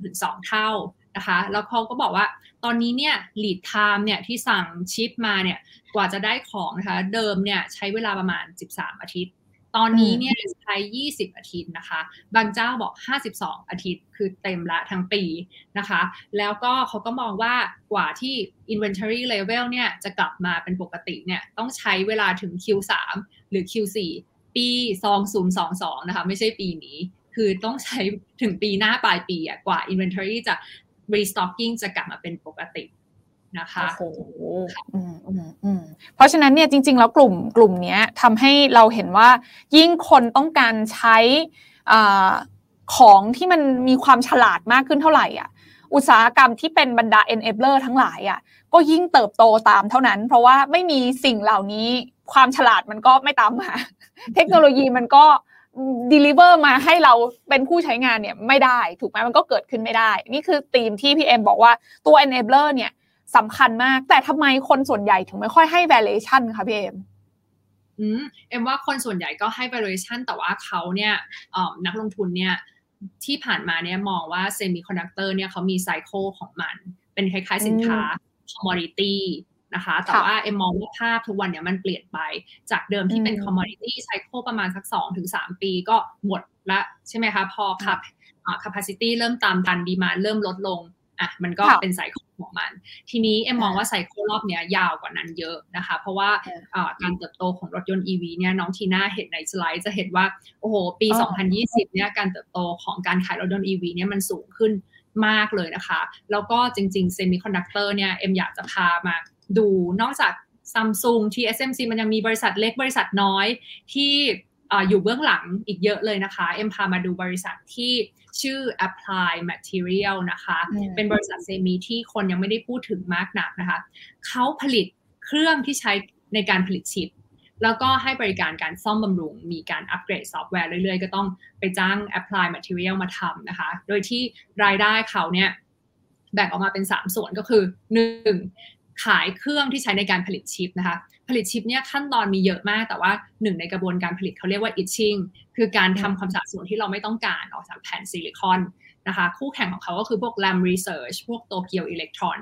ถึง2เท่า นะคะ แล้วเขาก็บอกว่าตอนนี้เนี่ย lead time เนี่ยที่สั่งชิปมาเนี่ยกว่าจะได้ของนะคะ เดิมเนี่ยใช้เวลาประมาณ 13 อาทิตย์ ตอนนี้เนี่ยใช้ 20 อาทิตย์นะคะ บางเจ้าบอก 52 อาทิตย์ คือเต็มละทั้งปีนะคะ แล้วก็เขาก็มองว่ากว่าที่ inventory level เนี่ยจะกลับมาเป็นปกติเนี่ยต้องใช้เวลาถึง Q3 หรือ Q4 ปี 2022 นะคะ ไม่ใช่ปีนี้คือต้องใช้ถึงปีหน้าปลายปีอะกว่า inventory จะ restocking จะกลับมาเป็นปกตินะคะโอ้โหเพราะฉะนั้นเนี่ยจริง ๆ แล้วกลุ่มกลุ่มนี้ทำให้เราเห็นว่ายิ่งคนต้องการใช้อของที่มันมีความฉลาดมากขึ้นเท่าไหร่อะอุตสาหกรรมที่เป็นบรรดา enabler ทั้งหลายอะก็ยิ่งเติบโตตามเท่านั้น เพราะว่าไม่มีสิ่งเหล่านี้ความฉลาดมันก็ไม่ตามมา เทคโนโลยีมันก็ deliver มาให้เราเป็นผู้ใช้งานเนี่ยไม่ได้ ถูกไหมมันก็เกิดขึ้นไม่ได้ นี่คือธีมที่พี่เอ็มบอกว่าตัว enabler เนี่ยสำคัญมาก แต่ทำไมคนส่วนใหญ่ถึงไม่ค่อยให้ valuation คะพี่เอ็มอืมเอ็มว่าคนส่วนใหญ่ก็ให้ valuation แต่ว่าเขาเนี่ยนักลงทุนเนี่ยที่ผ่านมาเนี่ยมองว่า semiconductor เนี่ยเขามีไซเคิลของมัน เป็นคล้ายๆสินค้า commodity นะคะ แต่ว่าเอ็มมองว่าภาพทุกวันเนี่ยมันเปลี่ยนไปจากเดิมที่เป็น commodity cycle ประมาณสัก 2-3 ปีก็หมดละใช่ไหมคะพอคับ capacity เริ่มตามทัน demand เริ่มลดลงอะมันก็เป็น cycle ของมัน ทีนี้เอ็มมองว่า cycle รอบเนี้ยยาวกว่านั้นเยอะนะคะ เพราะว่าการเติบโตของรถยนต์ EV เนี่ยน้องทีน่าเห็นในสไลด์จะเห็นว่า โอ้โห ปี 2020 เนี่ยการเติบโตของการขายรถยนต์ EV เนี่ยมันสูงขึ้นมากเลยนะคะ แล้วก็จริงๆ semiconductor เนี่ยเอ็มอยากจะพามา ดูนอกจากซัมซุง TSMC มันยังมีบริษัทเล็กบริษัทน้อยที่อยู่เบื้องหลังอีกเยอะเลยนะคะ เอ็มพามาดูบริษัทที่ชื่อ Apply Material นะคะ เป็นบริษัทเซมิที่คนยังไม่ได้พูดถึงมากนักนะคะ เขาผลิตเครื่องที่ใช้ในการผลิตชิป แล้วก็ให้บริการการซ่อมบำรุง มีการอัปเกรดซอฟต์แวร์เรื่อยๆ ก็ต้องไปจ้าง Apply Material มาทำนะคะ โดยที่รายได้เขาเนี่ยแบ่งออกมาเป็น 3 ส่วนก็คือ 1. ขายเครื่องที่ใช้ในการผลิตชิปนะคะ ผลิตชิปเนี่ยขั้นตอนมีเยอะมาก แต่ว่าหนึ่งในกระบวนการผลิตเขาเรียกว่า etching คือการทำความสะอาดส่วนที่เราไม่ต้องการออกจากแผ่นซิลิคอนนะคะ คู่แข่งของเขาก็คือพวก Lam Research พวกโตเกียวอิเล็กทรอน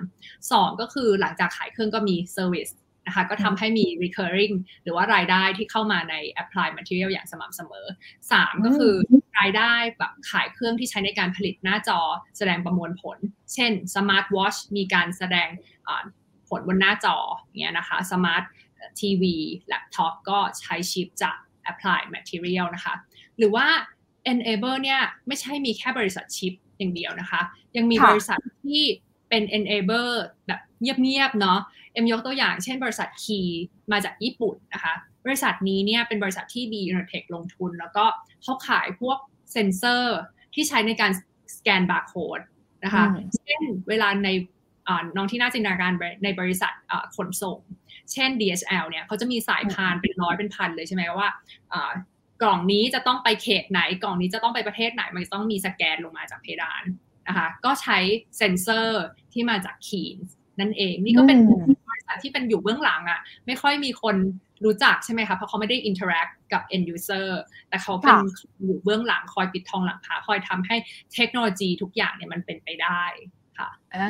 สองก็คือหลังจากขายเครื่องก็มี Service นะคะก็ทำให้มี recurring หรือว่ารายได้ที่เข้ามาใน apply material อย่างสม่ำเสมอ 3 ก็คือรายได้แบบขายเครื่องที่ใช้ในการผลิตหน้าจอแสดงประมวลผล เช่น smart watch มีการแสดง ผลบนหน้าจอเนี้ยนะคะ smart TV laptop ก็ใช้ชิปจาก apply material นะคะ หรือว่า enable เนี่ยไม่ใช่มีแค่บริษัทชิปอย่างเดียวนะคะ ยังมีบริษัทที่เป็น enable แบบเงียบๆ เนาะเอ็มยกตัวอย่างเช่นบริษัทคีมาจากญี่ปุ่นนะคะ บริษัทนี้เนี่ยเป็นบริษัทที่ดีอินเทคลงทุน แล้วก็เขาขายพวกเซนเซอร์ที่ใช้ในการสแกนบาร์โค้ดนะคะ เช่นเวลาใน น้องทีน่าจินตนาการในบริษัทขนส่ง เช่น DHL เนี่ยเขาจะมีสายพานเป็นร้อยเป็นพันเลยใช่ไหมว่ากล่องนี้จะต้องไปเขตไหน กล่องนี้จะต้องไปประเทศไหน มันต้องมีสแกนลงมาจากเพดานนะคะก็ใช้เซนเซอร์ที่มาจาก Keyence นั่นเอง นี่ก็เป็นบริษัทที่เป็นอยู่เบื้องหลังอะ่ะ ไม่ค่อยมีคนรู้จักใช่ไหมคะเพราะเขาไม่ได้ interact กับ end user แต่เขาเป็นอยู่เบื้องหลังคอยปิดทองหลังพระคอยทำให้เทคโนโลยีทุกอย่างเนี่ยมันเป็นไปได้ ค่ะอ่า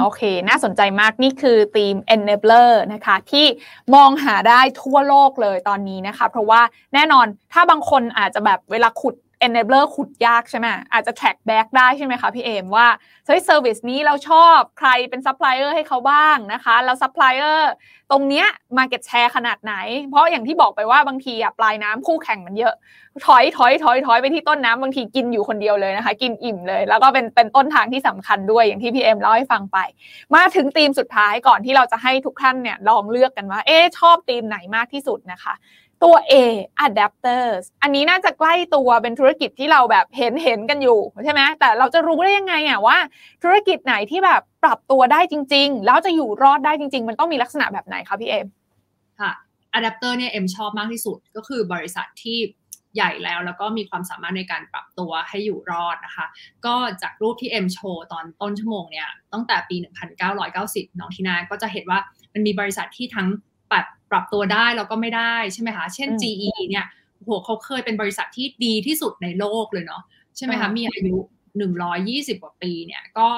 โอเค น่าสนใจมากนี่คือทีม enabler นะคะ ที่มองหาได้ทั่วโลกเลยตอนนี้นะคะ เพราะว่าแน่นอนถ้าบางคนอาจจะแบบเวลาขุด enabler ขุดยากใช่ไหมอาจจะ track back ได้ใช่ไหมคะพี่เอมว่าเฮ้ย service นี้เราชอบใครเป็น supplier ให้เขาบ้างนะคะแล้ว supplier ตรงเนี้ย market share ขนาดไหน เพราะอย่างที่บอกไปว่าบางทีปลายน้ำคู่แข่งมันเยอะ ถอยถอยถอยถอยไปที่ต้นน้ำบางทีกินอยู่คนเดียวเลยนะคะ กินอิ่มเลย แล้วก็เป็นเป็นต้นทางที่สำคัญด้วยอย่างที่พี่เอ็มเล่าให้ฟังไป มาถึงธีมสุดท้ายก่อนที่เราจะให้ทุกท่านเนี่ยลองเลือกกันว่า เอ๊ชอบธีมไหนมากที่สุดนะคะ ตัว A adapters อันนี้น่าจะใกล้ตัวเป็นธุรกิจที่เราแบบเห็นเห็นกันอยู่ใช่ไหมแต่เราจะรู้ได้ยังไงอะว่า ธุรกิจไหนที่แบบปรับตัวได้จริง ๆ แล้วจะอยู่รอดได้จริง ๆ มันต้องมีลักษณะแบบไหนคะพี่เอ็มค่ะอะแดปเตอร์เนี่ยเอ็มชอบมากที่สุดก็คือบริษัทที่ใหญ่แล้วแล้วก็มีความสามารถในการปรับตัวให้อยู่รอดนะคะ ก็จากรูปที่เอ็มโชว์ตอนต้นชั่วโมงเนี่ยตั้งแต่ปี 1990 น้องทีน่าก็จะเห็นว่ามันมีบริษัทที่ทั้ง ปรับปรับตัวได้แล้วก็ไม่ได้ใช่ไหมคะเช่น GE เนี่ยโหเขาเคยเป็นบริษัทที่ดีที่สุดในโลกเลยเนาะใช่ไหมคะมีอายุ 120 กว่าปีเนี่ยก็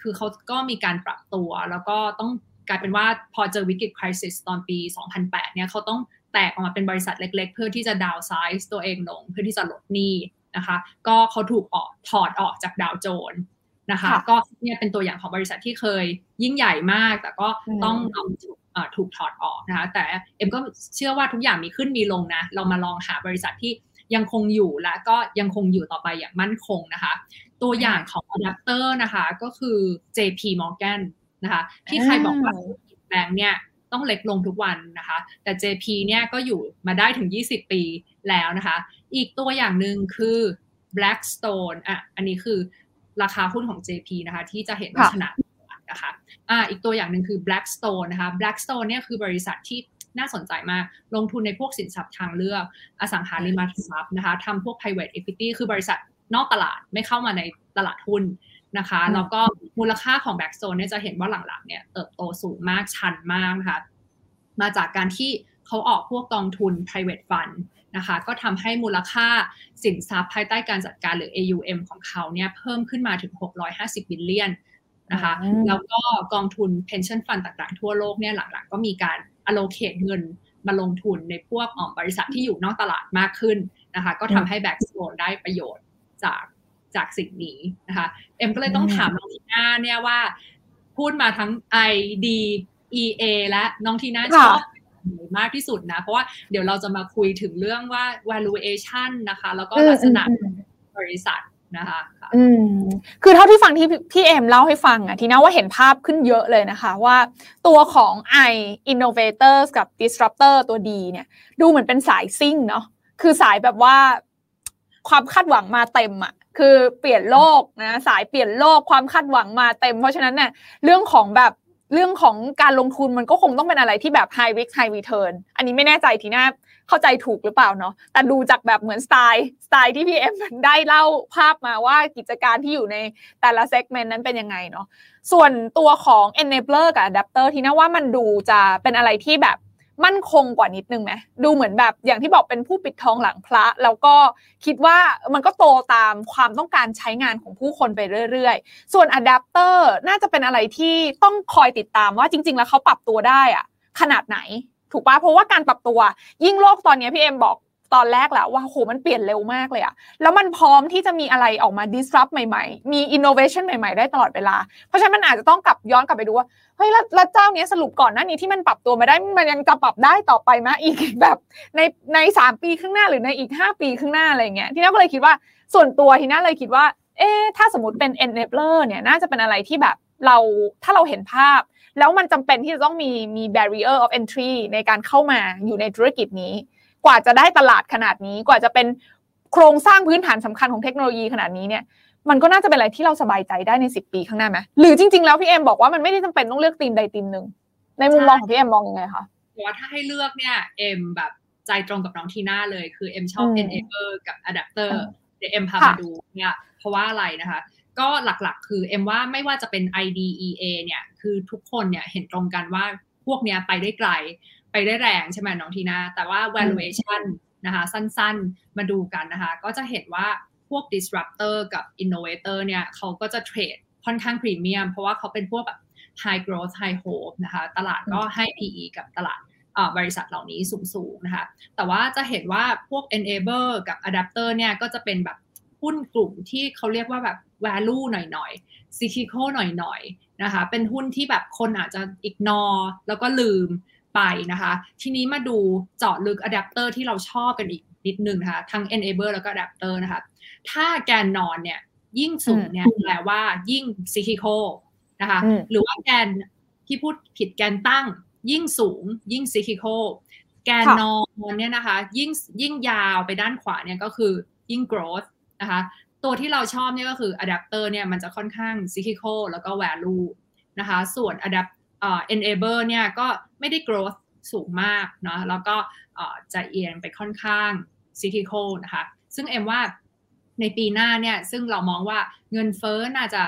คือเขาก็มีการปรับตัวแล้วก็ต้องกลายเป็นว่าพอเจอวิกฤตคริสิสตอนปี 2008 เนี่ยเขาต้องแตกออกมาเป็นบริษัทเล็ก ๆ เพื่อที่จะดาวไซส์ตัวเองลงเพื่อที่จะลดหนี้นะคะก็เขาถูกออกถอดออกจากดาวโจนนะคะ ก็เนี่ยเป็นตัวอย่างของบริษัทที่เคยยิ่งใหญ่มาก แต่ก็ต้องถูก ถอดออกนะคะแต่เอ็มก็เชื่อว่าทุกอย่างมีขึ้นมีลงนะ เรามาลองหาบริษัทที่ยังคงอยู่และก็ยังคงอยู่ต่อไปอย่างมั่นคงนะคะ ตัวอย่างของอะแดปเตอร์นะคะก็คือ JP Morgan นะคะที่ใครบอกว่าแบงค์เนี่ยต้องเล็กลงทุกวันนะคะ แต่ JP เนี่ยก็อยู่มาได้ถึง 20 ปีแล้วนะคะ อีกตัวอย่างหนึ่งคือ Blackstone อะอันนี้คือราคาหุ้นของ JP นะคะ ที่จะเห็นว่าขนาด นะคะอ่าอีกตัวอย่างหนึ่งคือ Blackstone นะคะ Blackstone เนี่ยคือบริษัทที่น่าสนใจมาก ลงทุนในพวกสินทรัพย์ทางเลือก อสังหาริมทรัพย์นะคะทำพวก private equity คือบริษัทนอกตลาดไม่เข้ามาในตลาดหุ้นนะคะแล้วก็มูลค่าของ Blackstone เนี่ยจะเห็นว่าหลังๆเนี่ยเติบโตสูงมากชันมากนะคะมาจากการที่เขาออกพวกกองทุน private fund นะคะก็ทำให้มูลค่าสินทรัพย์ภายใต้การจัดการหรือ AUM ของเขาเนี่ยเพิ่มขึ้นมาถึง 650 บิลเลียน นะคะแล้วก็กองทุน pension fund ต่างๆ ทั่วโลกเนี่ยหลังๆก็มีการ allocate เงินมาลงทุนในพวกบริษัทที่อยู่นอกตลาดมากขึ้นนะคะ ก็ทำให้ Blackstone ได้ประโยชน์จากจากสิ่งนี้นะคะ เอ็มก็เลยต้องถามน้องทีน่าเนี่ยว่า พูดมาทั้ง I D E A และน้องทีน่าชอบมากที่สุดนะ เพราะว่าเดี๋ยวเราจะมาคุยถึงเรื่องว่า valuation นะคะ แล้วก็ลักษณะบริษัท นะคะอืมคือเท่าที่ฟังที่พี่เอมเล่าให้ฟังอะทีน่าว่าเห็นภาพขึ้นเยอะเลยนะคะว่าตัวของ i innovators กับ disruptor ตัวดีเนี่ยดูเหมือนเป็นสายซิ่งเนาะคือสายแบบว่าความคาดหวังมาเต็มอะคือเปลี่ยนโลกนะสายเปลี่ยนโลกความคาดหวังมาเต็ม เพราะฉะนั้นเนี่ยเรื่องของแบบเรื่องของการลงทุนมันก็คงต้องเป็นอะไรที่แบบ high risk high return อันนี้ไม่แน่ใจทีน่า เข้าใจถูกหรือเปล่าเนาะแต่ดูจากแบบเหมือนสไตล์สไตล์ที่พี่เอ็มได้เล่าภาพมาว่ากิจการที่อยู่ในแต่ละ segment นั้นเป็นยังไงเนาะส่วนตัวของ enabler กับ adapter ทีน่าว่ามันดูจะเป็นอะไรที่แบบมั่นคงกว่านิดนึงไหมดูเหมือนแบบอย่างที่บอกเป็นผู้ปิดทองหลังพระ แล้วก็คิดว่ามันก็โตตามความต้องการใช้งานของผู้คนไปเรื่อยๆ ส่วนอะแดปเตอร์น่าจะเป็นอะไรที่ต้องคอยติดตามว่าจริง ๆ แล้วเขาปรับตัวได้อะขนาดไหน ถูกปะเพราะว่าการปรับตัว ยิ่งโลกตอนนี้พี่เอ็มบอกตอนแรกแหล้วว่าโหมันเปลี่ยนเร็วมากเลยอะแล้วมันพร้อมที่จะมีอะไรออกมา disrupt ใหม่ๆ มี innovation ใหม่ๆ ได้ตลอดเวลา เพราะฉะนั้นมันอาจจะต้องกลับย้อนกลับไปดูว่า เฮ้ยแล้วเจ้านี้สรุปก่อนหน้านี้ที่มันปรับตัวมาได้ มันยังจะปรับได้ต่อไปไหมอีกแบบในในสามปีข้างหน้าหรือในอีกห้าปีข้างหน้าอะไรเงี้ย ที่น่าก็เลยคิดว่าส่วนตัวที่น่าเลยคิดว่า เอ๊ถ้าสมมติเป็น enabler เนี่ยน่าจะเป็นอะไรที่แบบเราถ้าเราเห็นภาพ แล้วมันจำเป็นที่จะต้องมีมี barrier of entry ในการเข้ามาอยู่ในธุรกิจนี้ กว่าจะได้ตลาดขนาดนี้ กว่าจะเป็นโครงสร้างพื้นฐานสำคัญของเทคโนโลยีขนาดนี้เนี่ย มันก็น่าจะเป็นอะไรที่เราสบายใจได้ในสิบปีข้างหน้าไหมหรือจริง ๆ แล้วพี่เอ็มบอกว่ามันไม่ได้จำเป็นต้องเลือกทีมใดทีมหนึ่ง ในมุมมองของพี่เอ็มมองยังไงคะว่าถ้าให้เลือกเนี่ยเอ็มแบบใจตรงกับน้องทีน่าเลย คือเอ็มชอบ enabler กับ adapter เดี๋ยวเอ็มพามาดูเนี่ยเพราะว่าอะไรนะคะ ก็หลักๆ คือเอ็มว่าไม่ว่าจะเป็น IDEA เนี่ยคือทุกคนเนี่ยเห็นตรงกันว่าพวกเนี้ยไปได้ไกล ไปได้แรงใช่ไหมน้องทีน่าแต่ว่า valuation นะคะสั้นๆ มาดูกันนะคะ ก็จะเห็นว่าพวก disruptor กับ innovator เนี่ยเขาก็จะเทรดค่อนข้างพรีเมียม เพราะว่าเขาเป็นพวกแบบ high growth high hope นะคะ ตลาดก็ให้ PE กับตลาดบริษัทเหล่านี้สูงๆนะคะ แต่ว่าจะเห็นว่าพวก enable กับ adapter เนี่ยก็จะเป็นแบบหุ้นกลุ่มที่เขาเรียกว่าแบบ value หน่อยๆ cyclical หน่อยๆนะคะ เป็นหุ้นที่แบบคนอาจจะ ignore แล้วก็ลืมไปนะคะ ทีนี้มาดูเจาะลึก adapter ที่เราชอบกันอีกนิดนึงนะคะทั้ง enable แล้วก็ adapter นะคะ ถ้าแกนนอนเนี่ยยิ่งสูงเนี่ยแปลว่ายิ่งซิคิโคนะคะ หรือว่าแกนที่พูดผิดแกนตั้ง ยิ่งสูง ยิ่งซิคิโคแกนนอนเนี่ยนะคะ ยิ่งยิ่งยาวไปด้านขวาเนี่ยก็คือยิ่ง growth นะคะ ตัวที่เราชอบเนี่ยก็คือ adapter เนี่ยมันจะค่อนข้าง cyclical แล้วก็ value นะคะส่วน adapt เอ่อ enable เนี่ยก็ไม่ได้ growth สูงมากเนาะแล้วก็จะเอียงไปค่อนข้าง cyclical นะคะ ซึ่งเอ็มว่าในปีหน้าเนี่ย ซึ่งเรามองว่าเงินเฟ้อน่าจะ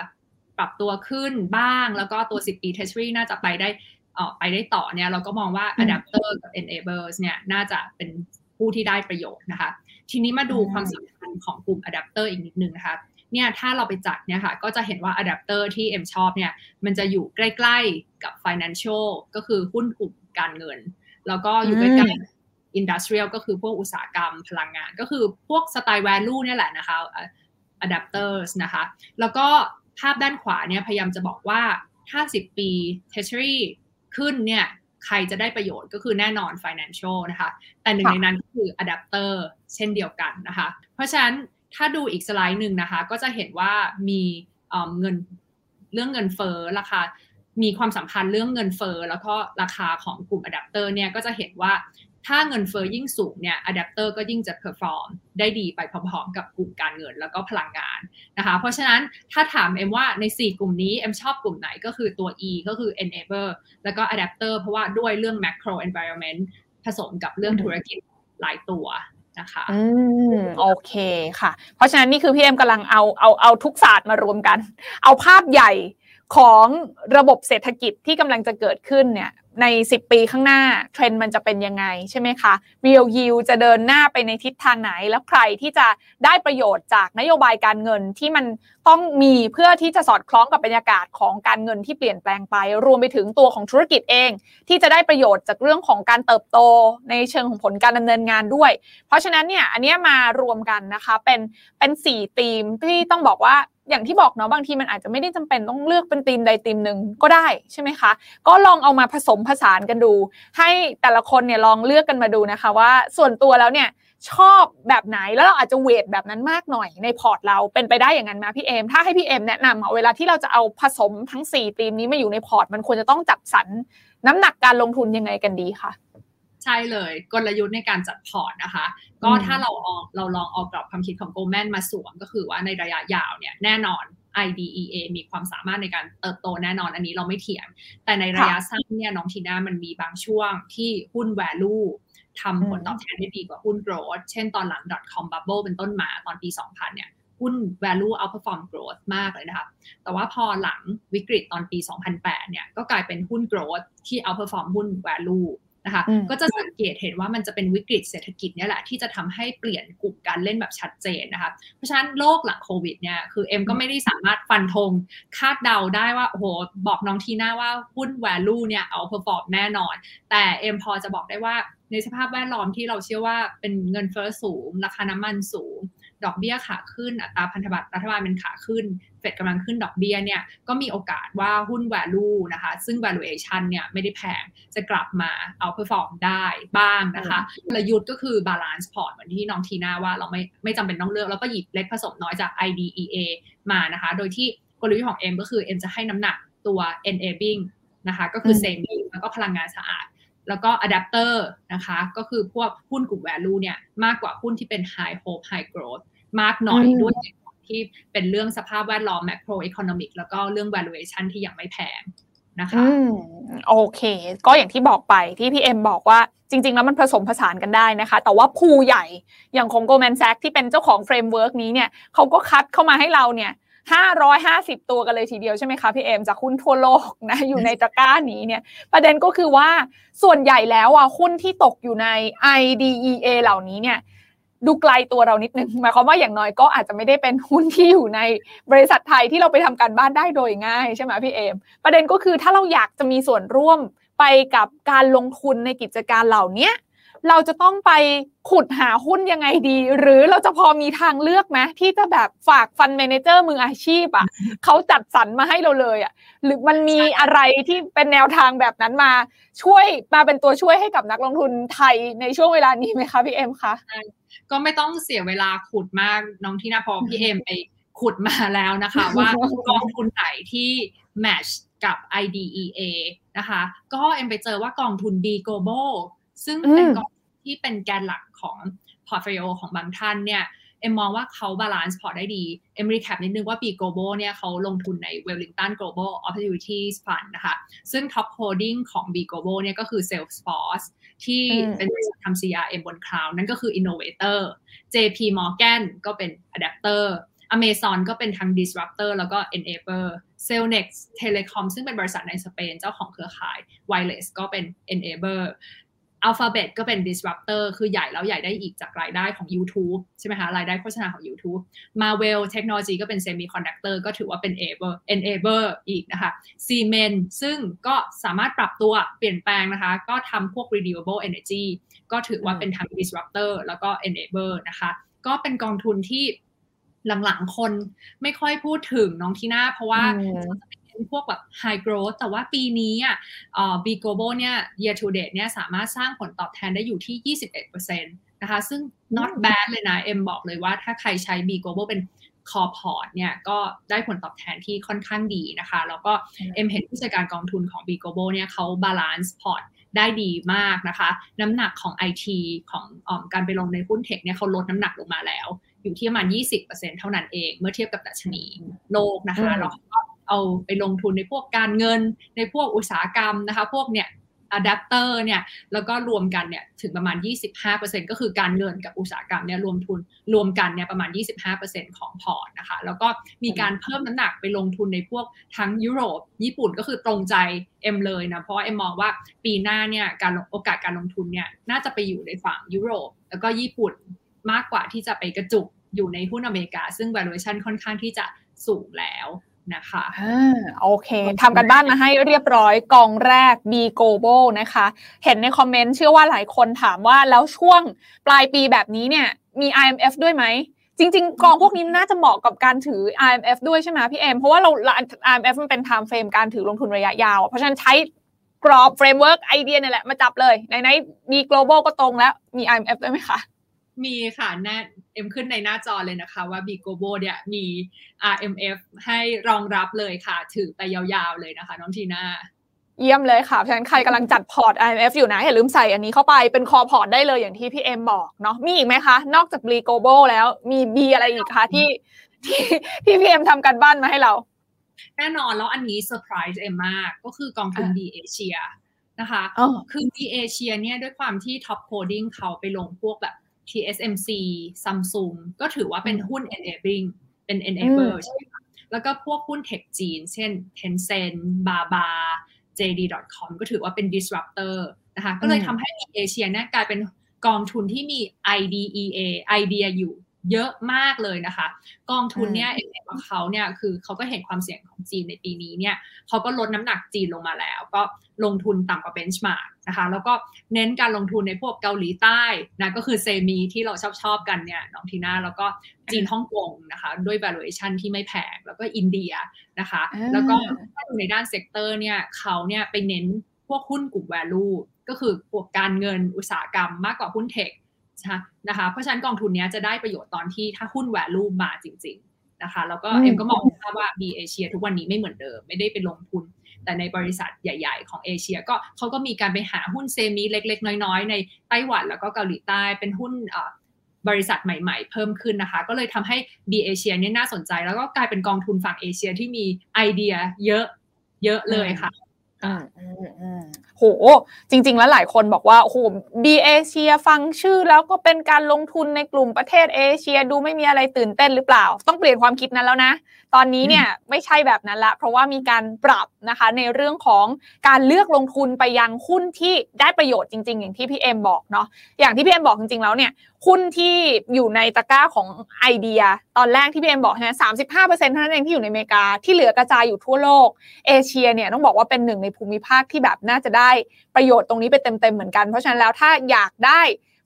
ปรับตัวขึ้นบ้าง แล้วก็ตัว 10 ปี Treasury น่าจะไปได้ออไปได้ต่อเนี่ย เราก็มองว่า Adapter กับ Enablers เนี่ย น่าจะเป็นผู้ที่ได้ประโยชน์นะคะ ทีนี้มาดูความสำคัญของกลุ่ม Adapter อีกนิดนึงนะคะเนี่ยถ้าเราไปจัดเนี่ยค่ะก็จะเห็นว่า Adapter ที่เอ็มชอบเนี่ยมันจะอยู่ใกล้ๆกับ Financial ก็คือหุ้นกลุ่มการเงิน แล้วก็อยู่ใกล้ๆอินดัสเทรียลก็คือพวกอุตสาหกรรมพลังงาน ก็คือพวกสไตล์แวลูเนี่ยแหละนะคะadapters นะคะ แล้วก็ภาพด้านขวาเนี่ยพยายามจะบอกว่าถ้า10ปี Treasury ขึ้นเนี่ย ใครจะได้ประโยชน์ก็คือแน่นอน Financial นะคะ แต่หนึ่งในนั้นก็คือ Adapter เช่นเดียวกันนะคะ เพราะฉะนั้นถ้าดูอีกสไลด์หนึ่งนะคะ ก็จะเห็นว่ามีเงินเรื่องเงินเฟ้อราคามีความสัมพันธ์เรื่องเงินเฟ้อแล้วก็ราคาของกลุ่มอะแดปเตอร์เนี่ยก็จะเห็นว่า ถ้าเงินเฟ้อยิ่งสูงเนี่ยอะแดปเตอร์ก็ยิ่งจะ performได้ดีไปพร้อมๆ กับกลุ่มการเงินแล้วก็พลังงานนะคะ เพราะฉะนั้นถ้าถามเอ็มว่าใน 4 กลุ่มนี้เอ็มชอบกลุ่มไหนก็คือตัว E ก็คือ enable แล้วก็ adapter เพราะว่าด้วยเรื่อง macro environment ผสมกับเรื่องธุรกิจหลายตัวนะคะอืมโอเคค่ะ เพราะฉะนั้นนี่คือพี่เอ็มกำลังเอาเอาเอาทุกศาสตร์มารวมกัน เอาภาพใหญ่ของระบบเศรษฐกิจที่กำลังจะเกิดขึ้นเนี่ย ใน 10 ปีข้างหน้าเทรนด์มันจะเป็นยังไงใช่ไหมคะ real yield จะเดินหน้าไปในทิศทางไหน แล้วใครที่จะได้ประโยชน์จากนโยบายการเงินที่มันต้องมีเพื่อที่จะสอดคล้องกับบรรยากาศของการเงินที่เปลี่ยนแปลงไป รวมไปถึงตัวของธุรกิจเอง ที่จะได้ประโยชน์จากเรื่องของการเติบโตในเชิงของผลการดำเนินงานด้วย เพราะฉะนั้นเนี่ยอันนี้มารวมกันนะคะเป็นเป็นสี่ธีมที่ต้องบอกว่า อย่างที่บอกเนาะบางทีมันอาจจะไม่ได้จำเป็นต้องเลือกเป็นทีมใดทีมหนึ่งก็ได้ใช่ไหมคะ ก็ลองเอามาผสมผสานกันดู ให้แต่ละคนเนี่ยลองเลือกกันมาดูนะคะ ว่าส่วนตัวแล้วเนี่ยชอบแบบไหนแล้วเราอาจจะ weight แบบนั้นมากหน่อยในพอร์ตเราเป็นไปได้อย่างนั้นไหมพี่เอมถ้าให้พี่เอมแนะนำเวลาที่เราจะเอาผสมทั้ง4ทีมนี้มาอยู่ในพอร์ต มันควรจะต้องจัดสรรน้ำหนักการลงทุนยังไงกันดีคะ ใช่เลยกลยุทธ์ในการจัดพอร์ตนะคะ ก็ถ้าเราออกเราลองเอากรอบความคิดของ Goldman มาสวมก็คือว่าในระยะยาวเนี่ยแน่นอน IDEA มีความสามารถในการเติบโตแน่นอนอันนี้เราไม่เถียง แต่ในระยะสั้นเนี่ยน้องทีน่ามันมีบางช่วงที่หุ้น value ทำผลตอบแทนได้ดีกว่าหุ้น growth เช่นตอนหลัง .com bubble เป็นต้นมาตอนปี 2000 เนี่ยหุ้น value outperform growth มากเลยนะคะ แต่ว่าพอหลังวิกฤตตอนปี 2008 เนี่ย ก็กลายเป็นหุ้น growth ที่ outperform หุ้น value นะคะก็จะสังเกตเห็นว่ามันจะเป็นวิกฤตเศรษฐกิจเนี่ยแหละที่จะทำให้เปลี่ยนกลุ่มการเล่นแบบชัดเจนนะคะเพราะฉะนั้นโลกหลังโควิดเนี่ยคือเอ็มก็ไม่ได้สามารถฟันธงคาดเดาได้ว่าโอ้โหบอกน้องทีน่าว่าหุ้น value เนี่ย outperform แน่นอน แต่เอ็มพอจะบอกได้ว่าในสภาพแวดล้อมที่เราเชื่อว่าเป็นเงินเฟ้อสูง ราคาน้ำมันสูง ดอกเบี้ยขาขึ้นอัตราพันธบัตรรัฐบาลเป็นขาขึ้น เฟดกำลังขึ้นดอกเบี้ยเนี่ยก็มีโอกาสว่าหุ้น value นะคะ ซึ่ง valuation เนี่ยไม่ได้แพงจะกลับมาเอา perform ได้บ้างนะคะกลยุทธ์ก็คือ balance port เหมือนที่น้องทีน่าว่าเราไม่ไม่จำเป็นต้องเลือก แล้วก็หยิบเล็กผสมน้อยจาก IDEA มานะคะ โดยที่กลยุทธ์ของเอ็มก็คือเอ็มจะให้น้ำหนักตัว enabling นะคะก็คือ saving แล้วก็พลังงานสะอาด แล้วก็อะแดปเตอร์นะคะ ก็คือพวกหุ้นกลุ่ม value เนี่ยมากกว่าหุ้นที่เป็น high hope high growth มากหน่อยด้วยที่เป็นเรื่องสภาพแวดล้อม macro economic แล้วก็เรื่อง valuation ที่ยังไม่แพงนะคะโอเค ก็อย่างที่บอกไปที่พี่เอ็มบอกว่าจริง ๆ แล้วมันผสมผสานกันได้นะคะ แต่ว่าผู้ใหญ่อย่างของ Goldman Sachs ที่เป็นเจ้าของ framework นี้เนี่ยเขาก็คัดเข้ามาให้เราเนี่ย 550 ตัวกันเลยทีเดียวใช่ไหมคะพี่เอมจากหุ้นทั่วโลกนะอยู่ในตะกร้านี้เนี่ย ประเด็นก็คือว่าส่วนใหญ่แล้วอะหุ้นที่ตกอยู่ใน IDEA เหล่านี้เนี่ยดูไกลตัวเรานิดนึงหมายความว่าอย่างน้อยก็อาจจะไม่ได้เป็นหุ้นที่อยู่ในบริษัทไทยที่เราไปทำการบ้านได้โดยง่ายใช่ไหมพี่เอม ประเด็นก็คือถ้าเราอยากจะมีส่วนร่วมไปกับการลงทุนในกิจการเหล่านี้ เราจะต้องไปขุดหาหุ้นยังไงดี หรือเราจะพอมีทางเลือกไหมที่จะแบบฝาก fund manager มืออาชีพอะเขาจัดสรรมาให้เราเลยอะหรือมันมีอะไรที่เป็นแนวทางแบบนั้นมา ช่วยมาเป็นตัวช่วยให้กับนักลงทุนไทยในช่วงเวลานี้ไหมคะพี่เอ็มคะก็ไม่ต้องเสียเวลาขุดมากน้องทีน่าพอพี่เอ็มไปขุดมาแล้วนะคะ ว่ากองทุนไหนที่ match กับ IDEA นะคะ ก็เอ็มไปเจอว่ากองทุน B Global ซึ่งเป็นกองที่เป็นแกนหลักของ portfolio ของบางท่านเนี่ยเอ็มมองว่าเขา balance พอร์ตได้ดี เอ็ม recap นิดนึงว่า B Global เนี่ยเขาลงทุนใน Wellington Global Opportunities Fund นะคะ ซึ่ง Top Holding ของ B Global เนี่ยก็คือ Salesforce ที่เป็นบริษัททำ CRM บนคลาวด์นั่นก็คือ Innovator JP Morgan ก็เป็น Adapter Amazon ก็เป็นทั้ง disruptor แล้วก็ enabler Cellnex Telecom ซึ่งเป็นบริษัทในสเปนเจ้าของเครือข่าย wireless ก็เป็น enabler Alphabet ก็เป็น disruptor คือใหญ่แล้วใหญ่ได้อีกจากรายได้ของ YouTube ใช่ไหมคะรายได้โฆษณาของ YouTube Marvel Technology ก็เป็น semiconductor ก็ถือว่าเป็น enabler enabler อีกนะคะ Siemens ซึ่งก็สามารถปรับตัวเปลี่ยนแปลงนะคะ ก็ทำพวก renewable energy ก็ถือว่าเป็นทั้ง disruptor แล้วก็ enabler นะคะ ก็เป็นกองทุนที่หลังๆ คนไม่ค่อยพูดถึงน้องทีน่าเพราะว่า พวกแบบ high growth แต่ว่าปีนี้อะบี global เนี่ย year to date เนี่ยสามารถสร้างผลตอบแทนได้อยู่ที่ 21%นะคะซึ่ง not bad เลยนะ เอ็มบอกเลยว่าถ้าใครใช้ B global เป็นcore พอร์ตเนี่ยก็ได้ผลตอบแทนที่ค่อนข้างดีนะคะ แล้วก็เอ็มเห็นผู้จัดการกองทุนของ B Global เนี่ยเขา balance พอร์ตได้ดีมากนะคะ น้ำหนักของ IT ของอการไปลงในหุ้น tech เนี่ยเขาลดน้ำหนักลงมาแล้ว อยู่ที่ประมาณ 20%เท่านั้นเอง เมื่อเทียบกับดัชนีโลกนะคะแล้วก็ เอาไปลงทุนในพวกการเงิน ในพวกอุตสาหกรรมนะคะ พวกเนี่ย adaptor เนี่ยแล้วก็รวมกันเนี่ยถึงประมาณ 25%ก็คือการเงินกับอุตสาหกรรมเนี่ยรวมทุนรวมกันเนี่ยประมาณ 25%ของพอร์ตนะคะแล้วก็มีการเพิ่มน้ำหนักไปลงทุนในพวกทั้งยุโรป ญี่ปุ่นก็คือตรงใจเอ็มเลยนะเพราะเอ็มมองว่าปีหน้าเนี่ยการโอกาสการลงทุนเนี่ยน่าจะไปอยู่ในฝั่งยุโรป แล้วก็ญี่ปุ่นมากกว่าที่จะไปกระจุกอยู่ในหุ้นอเมริกา ซึ่ง valuation ค่อนข้างที่จะสูงแล้ว นะคะอ่าโอเคทำกันบ้านมาให้เรียบร้อยกองแรก B Global นะคะ เห็นในคอมเมนต์เชื่อว่าหลายคนถามว่าแล้วช่วงปลายปีแบบนี้เนี่ยมี RMF ด้วยไหม จริง ๆ กองพวกนี้น่าจะเหมาะกับการถือ IMF ด้วยใช่ไหมพี่เอ็มเพราะว่าเรา IMF มันเป็น time frame การถือลงทุนระยะยาว เพราะฉะนั้นใช้กรอบ framework IDEA นี่แหละมาจับเลยในในมี global ก็ตรงแล้วมี IMF ด้วยไหมคะ มีค่ะแน่เอ็มขึ้นในหน้าจอเลยนะคะว่า b ีโกโบเนี่ยมี RMF ให้รองรับเลยค่ะ ถือไปยาวๆเลยนะคะ น้องทีน่าเยี่ยมเลยค่ะ เพราะฉะนั้นใครกำลังจัดพอร์ต RMF อยู่นะ อย่าลืมใส่อันนี้เข้าไปเป็น core พอร์ตได้เลยอย่างที่พี่เอ็มบอกเนาะมีอีกไหมคะ นอกจาก B Global แล้วมีบีอะไรอีกคะที่ที่ที่พี่เอ็มทำการบ้านมาให้เรา แน่นอนแล้วอันนี้เซอร์ไพรส์เอ็มมากก็คือกองทุน B เอเชียนะคะ คือ B เอเชียเนี่ยด้วยความที่ top holding เขาไปลงพวกแบบ TSMC Samsung ก็ถือว่าเป็นหุ้น enabling เป็น enabler ใช่ไหมคะแล้วก็พวกหุ้นเทคจีน เช่น Tencent Baba JD.com ก็ถือว่าเป็น disruptor นะคะก็เลยทำให้เอเชียเนี่ยกลายเป็นกองทุนที่มี IDEA ไอเดียอยู่ เยอะมากเลยนะคะ กองทุนเนี่ยเองของเขาเนี่ยคือเขาก็เห็นความเสี่ยงของจีนในปีนี้เนี่ยเขาก็ลดน้ำหนักจีนลงมาแล้ว ก็ลงทุนต่ำกว่าเบนช์มาร์กนะคะ แล้วก็เน้นการลงทุนในพวกเกาหลีใต้นะก็คือ semi ที่เราชอบชอบกันเนี่ยน้องทีน่าแล้วก็จีนฮ่องกงนะคะด้วย valuation ที่ไม่แพงแล้วก็อินเดียนะคะ แล้วก็ถ้าดูในด้าน sector เนี่ยเขาเนี่ยไปเน้นพวกหุ้นกลุ่ม value ก็คือพวกการเงินอุตสาหกรรมมากกว่าหุ้น tech นะคะเพราะฉะนั้นกองทุนนี้จะได้ประโยชน์ตอนที่ถ้าหุ้น value มาจริง ๆนะคะ แล้วก็เอ็มก็มองว่า B เอเชียทุกวันนี้ไม่เหมือนเดิม ไม่ได้ไปลงทุน แต่ในบริษัทใหญ่ ๆ ของเอเชียก็เขาก็มีการไปหาหุ้น semi เล็ก ๆ น้อยๆ ในไต้หวันแล้วก็เกาหลีใต้เป็นหุ้นบริษัทใหม่ๆ เพิ่มขึ้นนะคะ ก็เลยทำให้ B เอเชียเนี่ยน่าสนใจ แล้วก็กลายเป็นกองทุนฝั่งเอเชียที่มีไอเดียเยอะเยอะเลยค่ะ โห จริง ๆ แล้วหลายคนบอกว่าโอ้โห B Asia ฟังชื่อแล้วก็เป็นการลงทุนในกลุ่มประเทศเอเชียดูไม่มีอะไรตื่นเต้นหรือเปล่า ต้องเปลี่ยนความคิดนั้นแล้วนะตอนนี้เนี่ยไม่ใช่แบบนั้นละเพราะว่ามีการปรับนะคะในเรื่องของการเลือกลงทุนไปยังหุ้นที่ได้ประโยชน์จริง ๆ อย่างที่พี่เอ็มบอกเนาะอย่างที่พี่เอ็มบอกจริงๆแล้วเนี่ยหุ้นที่อยู่ในตะกร้าของไอเดีย ตอนแรกที่พี่เอ็มบอกนะสามสิบห้าเปอร์เซ็นต์เท่านั้นเองที่อยู่ในอเมริกาที่เหลือกระจายอยู่ทั่วโลก เอเชียเนี่ยต้องบอกว่าเป็นหนึ่งในภูมิภาคที่แบบน่าจะได้ประโยชน์ตรงนี้ไปเต็มๆเหมือนกัน เพราะฉะนั้นแล้วถ้าอยากได้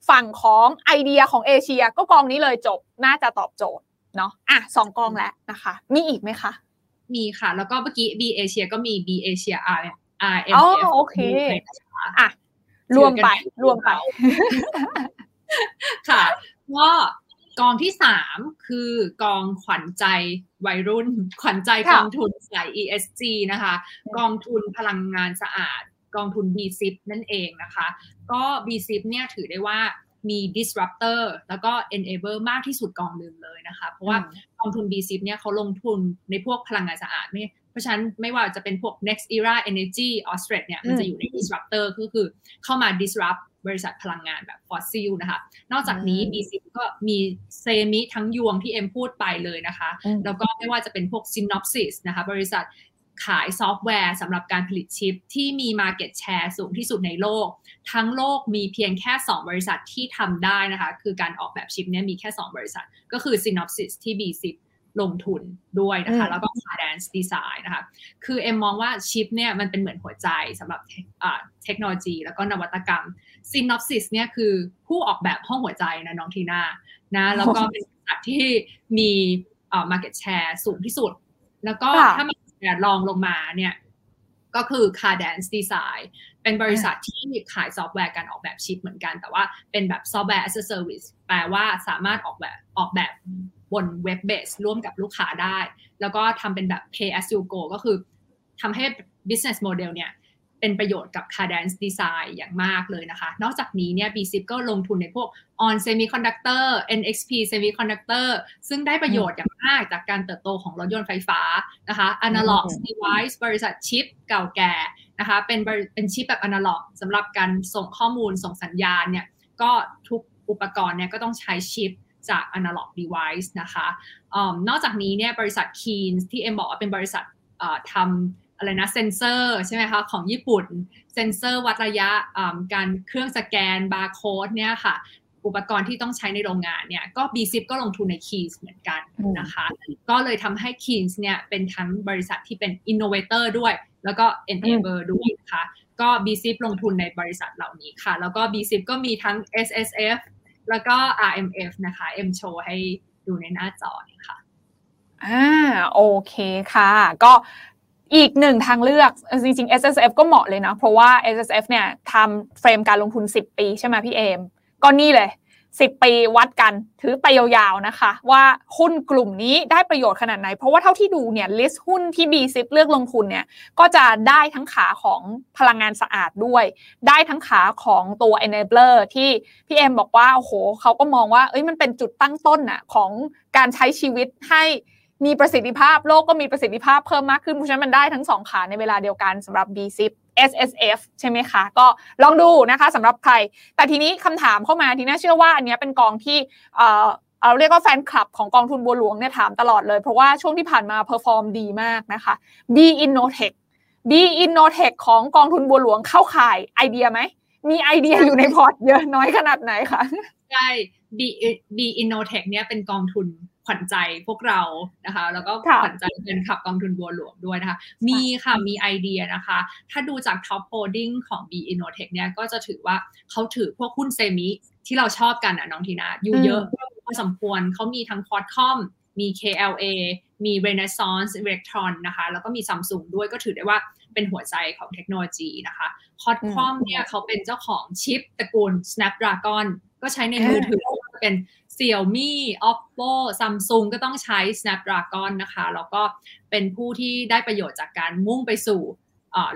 ฝั่งของไอเดียของเอเชียก็กองนี้เลยจบน่าจะตอบโจทย์ เนาะอะสองกองแล้วนะคะ มีอีกไหมคะ มีค่ะ แล้วก็เมื่อกี้ B เอเชียก็มี B เอเชีย R R M F โอเคอะรวมไปรวมไป ค่ะก็กองที่สามคือกองขวัญใจวัยรุ่น ขวัญใจกองทุนสาย ESG นะคะ กองทุนพลังงานสะอาด กองทุน B10 นั่นเองนะคะ ก็ B10 เนี่ยถือได้ว่า มี disruptor แล้วก็ enabler มากที่สุดกองหนึ่งเลยนะคะ เพราะว่ากองทุน B10 เนี่ยเขาลงทุนในพวกพลังงานสะอาดไม่เพราะฉะนั้นไม่ว่าจะเป็นพวก next era energy a u s t r a l เนี่ยมันจะอยู่ใน disruptor ก็คือเข้ามา disrupt บริษัทพลังงานแบบฟอสซิลนะคะ นอกจากนี้ B10 ก็มี semi ทั้งยวงที่เอ็มพูดไปเลยนะคะ แล้วก็ไม่ว่าจะเป็นพวก Synopsys นะคะ บริษัท ขายซอฟต์แวร์สำหรับการผลิตชิปที่มี market share สูงที่สุดในโลก ทั้งโลกมีเพียงแค่ 2 บริษัทที่ทำได้นะคะ คือการออกแบบชิปเนี่ยมีแค่ 2 บริษัท ก็คือ Synopsys ที่ B10 ลงทุนด้วยนะคะ แล้วก็ Cadence Design นะคะ คือเอ็มมองว่าชิปเนี่ยมันเป็นเหมือนหัวใจสำหรับเทคโนโลยี แล้วก็นวัตกรรม Synopsys เนี่ยคือผู้ออกแบบห้องหัวใจนะน้องทีน่านะแล้วก็เป็นบริษัทที่มีอ่า market share สูงที่สุด แล้วก็ถ้า market share ลองลงมาเนี่ยก็คือ Cadence Design เป็นบริษัทที่ขายซอฟต์แวร์การออกแบบชิปเหมือนกัน แต่ว่าเป็นแบบซอฟต์แวร์ as a service แปลว่าสามารถออกแบบออกแบบบน web-based ร่วมกับลูกค้าได้ แล้วก็ทำเป็นแบบ pay as you go ก็คือทำให้ business model เนี่ย เป็นประโยชน์กับ Cadence Design อย่างมากเลยนะคะ นอกจากนี้เนี่ย B10 ก็ลงทุนในพวก On Semiconductor NXP Semiconductor ซึ่งได้ประโยชน์อย่างมากจากการเติบโตของรถยนต์ไฟฟ้านะคะ Analog Device บริษัทชิปเก่าแก่นะคะเป็นเป็นชิปแบบ Analog สำหรับการส่งข้อมูลส่งสัญญาณเนี่ยก็ทุกอุปกรณ์เนี่ยก็ต้องใช้ชิปจาก Analog Device นะคะอนอกจากนี้เนี่ยบริษัท Keyence ที่เอ็มบอกว่าเป็นบริษัททำ อะไรนะเซนเซอร์ใช่ไหมคะของญี่ปุ่นเซนเซอร์วัดระยะการเครื่องสแกนบาร์โค้ดเนี่ยค่ะอุปกรณ์ที่ต้องใช้ในโรงงานเนี่ยก็ B10 ก็ลงทุนใน Keyence เหมือนกันนะคะ ก็เลยทำให้ Keys เนี่ยเป็นทั้งบริษัทที่เป็น innovator ด้วย แล้วก็ enabler ด้วยนะคะก็ B10 ลงทุนในบริษัทเหล่านี้ค่ะ แล้วก็ B10 ก็มีทั้ง SSF แล้วก็ RMF นะคะ M โชว์ให้ดูในหน้าจอนี่ค่ะอ่าโอเคค่ะ ก็ อีกหนึ่งทางเลือก จริงๆ S S F ก็เหมาะเลยนะ เพราะว่า S S F เนี่ยทำเฟรมการลงทุน 10 ปีใช่ไหมพี่เอม ก็นี่เลย 10 ปีวัดกันถือไปยาวๆนะคะ ว่าหุ้นกลุ่มนี้ได้ประโยชน์ขนาดไหน เพราะว่าเท่าที่ดูเนี่ยลิสต์หุ้นที่ b ซิเลือกลงทุนเนี่ยก็จะได้ทั้งขาของพลังงานสะอาดด้วย ได้ทั้งขาของตัว enabler ที่พี่เอมบอกว่าโอ้โหเขาก็มองว่าเอ้ยมันเป็นจุดตั้งต้นน่ะของการใช้ชีวิตให้ มีประสิทธิภาพโลกก็มีประสิทธิภาพเพิ่มมากขึ้นเพราะฉะนั้นมันได้ทั้งสองขาในเวลาเดียวกันสำหรับ b ซิ SSF ใช่ไหมคะ ก็ลองดูนะคะสำหรับใคร แต่ทีนี้คำถามเข้ามาทีน่าเชื่อว่าอันนี้เป็นกองที่เราเรียกว่าแฟนคลับของกองทุนบัวหลวงเนี่ยถามตลอดเลย เพราะว่าช่วงที่ผ่านมา perform ดีมากนะคะ B Innotech B Innotech ของกองทุนบัวหลวงเข้าข่ายไอเดียไหม มีไอเดียอยู่ในพอร์ตเยอะน้อยขนาดไหนคะ ใช่ B B Innotech เนี่ยเป็นกองทุน ขวัญใจพวกเรานะคะ แล้วก็ขวัญใจแฟนคลับกองทุนบัวหลวงด้วยนะคะ มีค่ะมีไอเดียนะคะ ถ้าดูจาก top holding ของ B Innotech เนี่ยก็จะถือว่าเขาถือพวกหุ้น semi ที่เราชอบกันอะน้องทีน่าอยู่เยอะพอสมควรเขามีทั้ง Qualcomm มี KLA มี Renesas Electronics นะคะ แล้วก็มี Samsung ด้วยก็ถือได้ว่าเป็นหัวใจของเทคโนโลยีนะคะ Qualcomm เนี่ยเขาเป็นเจ้าของชิปตระกูล Snapdragon ก็ใช้ในมือถือเป็น Xiaomi Oppo Samsung ก็ต้องใช้ Snapdragon นะคะ แล้วก็เป็นผู้ที่ได้ประโยชน์จากการมุ่งไปสู่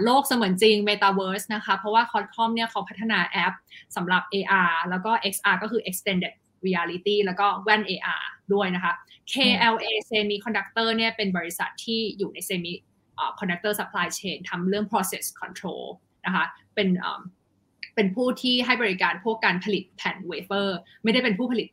โลกเสมือนจริง Metaverse นะคะ เพราะว่า Qualcomm เนี่ยเขาพัฒนาแอปสำหรับ AR แล้วก็ XR ก็คือ Extended Reality แล้วก็แว่น AR ด้วยนะคะ KLA Semiconductor เนี่ยเป็นบริษัทที่อยู่ใน Semi Conductor Supply Chain ทำเรื่อง process control นะคะ เป็นเป็นผู้ที่ให้บริการพวกการผลิตแผ่นเวเฟอร์ ไม่ได้เป็นผู้ผลิต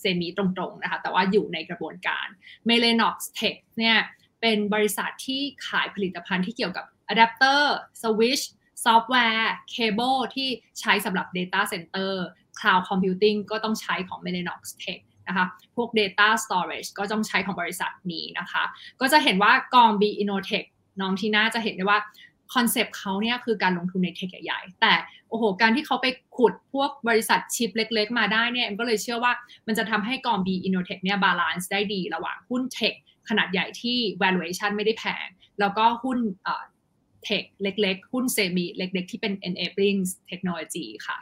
semi ตรงๆนะคะแต่ว่าอยู่ในกระบวนการ m e l a n o x Tech เนี่ยเป็นบริษัทที่ขายผลิตภัณฑ์ที่เกี่ยวกับ adapter switch software cable ที่ใช้สำหรับ data center cloud computing ก็ต้องใช้ของ m e l a n o x Tech นะคะพวก data storage ก็ต้องใช้ของบริษัทนี้นะคะ ก็จะเห็นว่ากอง B Innotech น้องที่น่าจะเห็นได้ว่า คอนเซปต์เขาเนี่ยคือการลงทุนใน tech ใหญ่ๆ แต่โอ้โห การที่เขาไปขุดพวกบริษัทชิปเล็กๆ มาได้เนี่ยเอ็มก็เลยเชื่อว่ามันจะทำให้กอง B Innotech เนี่ย balance ได้ดีระหว่างหุ้น tech ขนาดใหญ่ที่ valuation ไม่ได้แพง แล้วก็หุ้น tech เล็กๆ หุ้น semi เล็กๆ ที่เป็น enabling technology ค่ะ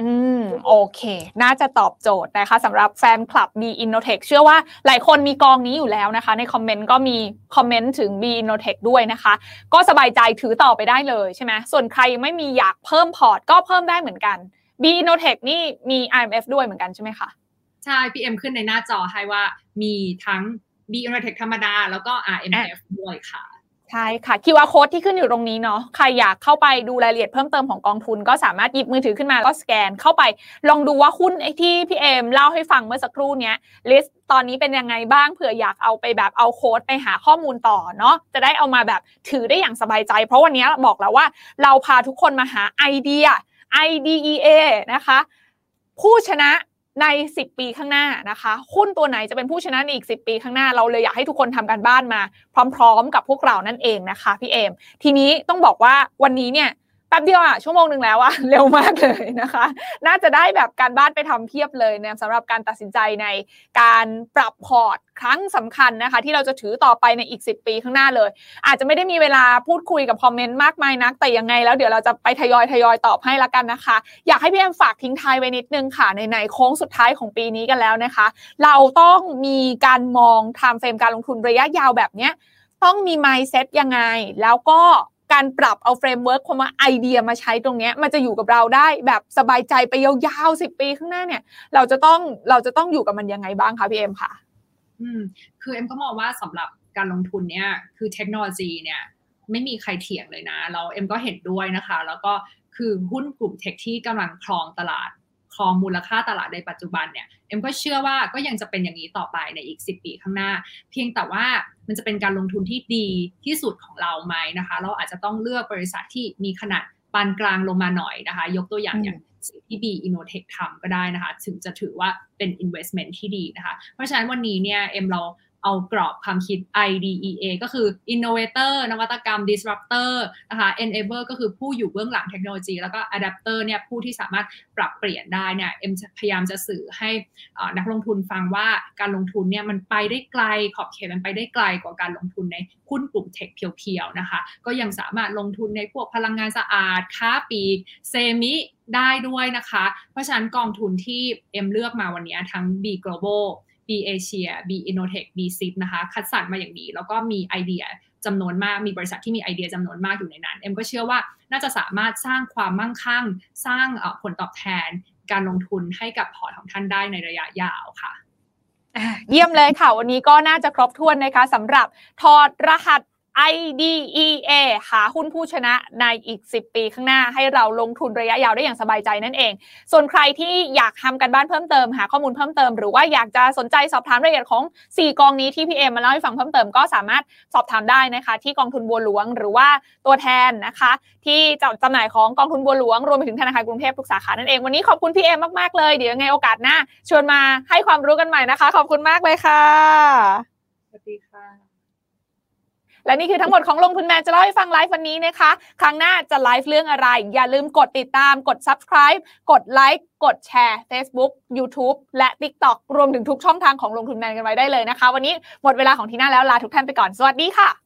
อืมโอเค น่าจะตอบโจทย์นะคะสำหรับแฟนคลับ B Innotech เชื่อว่าหลายคนมีกองนี้อยู่แล้วนะคะ ในคอมเมนต์ก็มีคอมเมนต์ถึง B Innotech ด้วยนะคะ ก็สบายใจถือต่อไปได้เลยใช่ไหมส่วนใครยังไม่มีอยากเพิ่มพอร์ตก็เพิ่มได้เหมือนกัน B Innotech นี่มี IMF ด้วยเหมือนกันใช่ไหมคะใช่ PM ขึ้นในหน้าจอให้ว่ามีทั้ง B Innotech ธรรมดา แล้วก็ RMF ด้วยค่ะ ใช่ค่ะ QR code ที่ขึ้นอยู่ตรงนี้เนาะใครอยากเข้าไปดูรายละเอียดเพิ่มเติมของกองทุน ก็สามารถหยิบมือถือขึ้นมาก็สแกนเข้าไป ลองดูว่าหุ้นไอ้ที่พี่เอมเล่าให้ฟังเมื่อสักครู่เนี้ย list ตอนนี้เป็นยังไงบ้างเผื่ออยากเอาไปแบบเอาโค้ดไปหาข้อมูลต่อเนาะจะได้เอามาแบบถือได้อย่างสบายใจ เพราะวันนี้บอกแล้วว่าเราพาทุกคนมาหาไอเดีย IDEA นะคะ ผู้ชนะ ใน 10 ปีข้างหน้านะคะหุ้นตัวไหนจะเป็นผู้ชนะในอีก 10 ปีข้างหน้าเราเลยอยากให้ทุกคนทำการบ้านมา พร้อม ๆ กับพวกเรานั่นเองนะคะพี่เอมทีนี้ต้องบอกว่าวันนี้เนี่ย แป๊บเดียวอะชั่วโมงหนึ่งแล้วอะเร็วมากเลยนะคะ น่าจะได้แบบการบ้านไปทำเพียบเลยเนี่ยสำหรับการตัดสินใจในการปรับพอร์ตครั้งสำคัญนะคะ ที่เราจะถือต่อไปในอีก 10 ปีข้างหน้าเลย อาจจะไม่ได้มีเวลาพูดคุยกับคอมเมนต์มากมายนัก แต่ยังไงแล้วเดี๋ยวเราจะไปทยอยทยอยตอบให้ละกันนะคะ อยากให้พี่เอมฝากทิ้งท้ายไว้นิดนึงค่ะในในโค้งสุดท้ายของปีนี้กันแล้วนะคะ เราต้องมีการมอง time frame การลงทุนระยะยาวแบบนี้ต้องมี mindset ยังไง แล้วก็ การปรับเอา framework คำว่าไอเดียมาใช้ตรงนี้มันจะอยู่กับเราได้แบบสบายใจไปยาวๆสิบปีข้างหน้าเนี่ย เราจะต้องเราจะต้องอยู่กับมันยังไงบ้างคะพี่เอ็มค่ะ อืม คือเอ็มก็มองว่าสำหรับการลงทุนเนี่ย คือเทคโนโลยีเนี่ย ไม่มีใครเถียงเลยนะ เราเอ็มก็เห็นด้วยนะคะ แล้วก็คือหุ้นกลุ่ม tech ที่กำลังครองตลาด ครองมูลค่าตลาดในปัจจุบันเนี่ยเอ็มก็เชื่อว่าก็ยังจะเป็นอย่างนี้ต่อไปในอีก 10 ปีข้างหน้า เพียงแต่ว่ามันจะเป็นการลงทุนที่ดีที่สุดของเราไหมนะคะ เราอาจจะต้องเลือกบริษัทที่มีขนาดปานกลางลงมาหน่อยนะคะ ยกตัวอย่างอย่างสิ่งที่ B Innotech ทำก็ได้นะคะ ถึงจะถือว่าเป็น investment ที่ดีนะคะ เพราะฉะนั้นวันนี้เนี่ยเอ็มเรา เอากรอบความคิด IDEA ก็คือ innovator นวัตกรรม disruptor นะคะ enabler ก็คือผู้อยู่เบื้องหลังเทคโนโลยี แล้วก็ adapter เนี่ยผู้ที่สามารถปรับเปลี่ยนได้เนี่ยเอ็มพยายามจะสื่อให้นักลงทุนฟังว่าการลงทุนเนี่ยมันไปได้ไกลขอบเขตมันไปได้ไกลกว่าการลงทุนในหุ้นกลุ่มเทคเพียวๆนะคะก็ยังสามารถลงทุนในพวกพลังงานสะอาด ค้าปีกเซมิได้ด้วยนะคะ เพราะฉะนั้นกองทุนที่เอ็มเลือกมาวันนี้ทั้ง B Global B Asia B Innotech B SIP นะคะ คัดสรรมาอย่างดี แล้วก็มีไอเดียจำนวนมาก มีบริษัทที่มีไอเดียจำนวนมากอยู่ในนั้น เอ็มก็เชื่อว่าน่าจะสามารถสร้างความมั่งคั่ง สร้างผลตอบแทน การลงทุนให้กับพอร์ตของท่านได้ในระยะยาวค่ะ เยี่ยมเลยค่ะ วันนี้ก็น่าจะครบถ้วนนะคะสำหรับถอดรหัส IDEA หาหุ้นผู้ชนะในอีก 10 ปีข้างหน้าให้เราลงทุนระยะยาวได้อย่างสบายใจนั่นเอง ส่วนใครที่อยากทำกันบ้านเพิ่มเติม หาข้อมูลเพิ่มเติม หรือว่าอยากจะสนใจสอบถามรายละเอียดของ 4 กองนี้ที่พี่เอ็มมาเล่าให้ฟังเพิ่มเติมก็สามารถสอบถามได้นะคะ ที่กองทุนบัวหลวงหรือว่าตัวแทนนะคะ ที่จำหน่ายของกองทุนบัวหลวงรวมไปถึงธนาคารกรุงเทพทุกสาขานั่นเองวันนี้ขอบคุณพี่เอ็มมากๆเลยเดี๋ยวยังไงโอกาสหน้าชวนมาให้ความรู้กันใหม่นะคะ ขอบคุณมากเลยค่ะสวัสดีค่ะ และนี่คือทั้งหมดของลงทุนแมนจะเล่าให้ฟังไลฟ์วันนี้นะคะ ครั้งหน้าจะไลฟ์เรื่องอะไร อย่าลืมกดติดตาม กด subscribe กดไลค์ กดแชร์ Facebook YouTube และ TikTok รวมถึงทุกช่องทางของลงทุนแมนกันไว้ได้เลยนะคะ วันนี้หมดเวลาของทีน่าแล้วลาทุกท่านไปก่อน สวัสดีค่ะ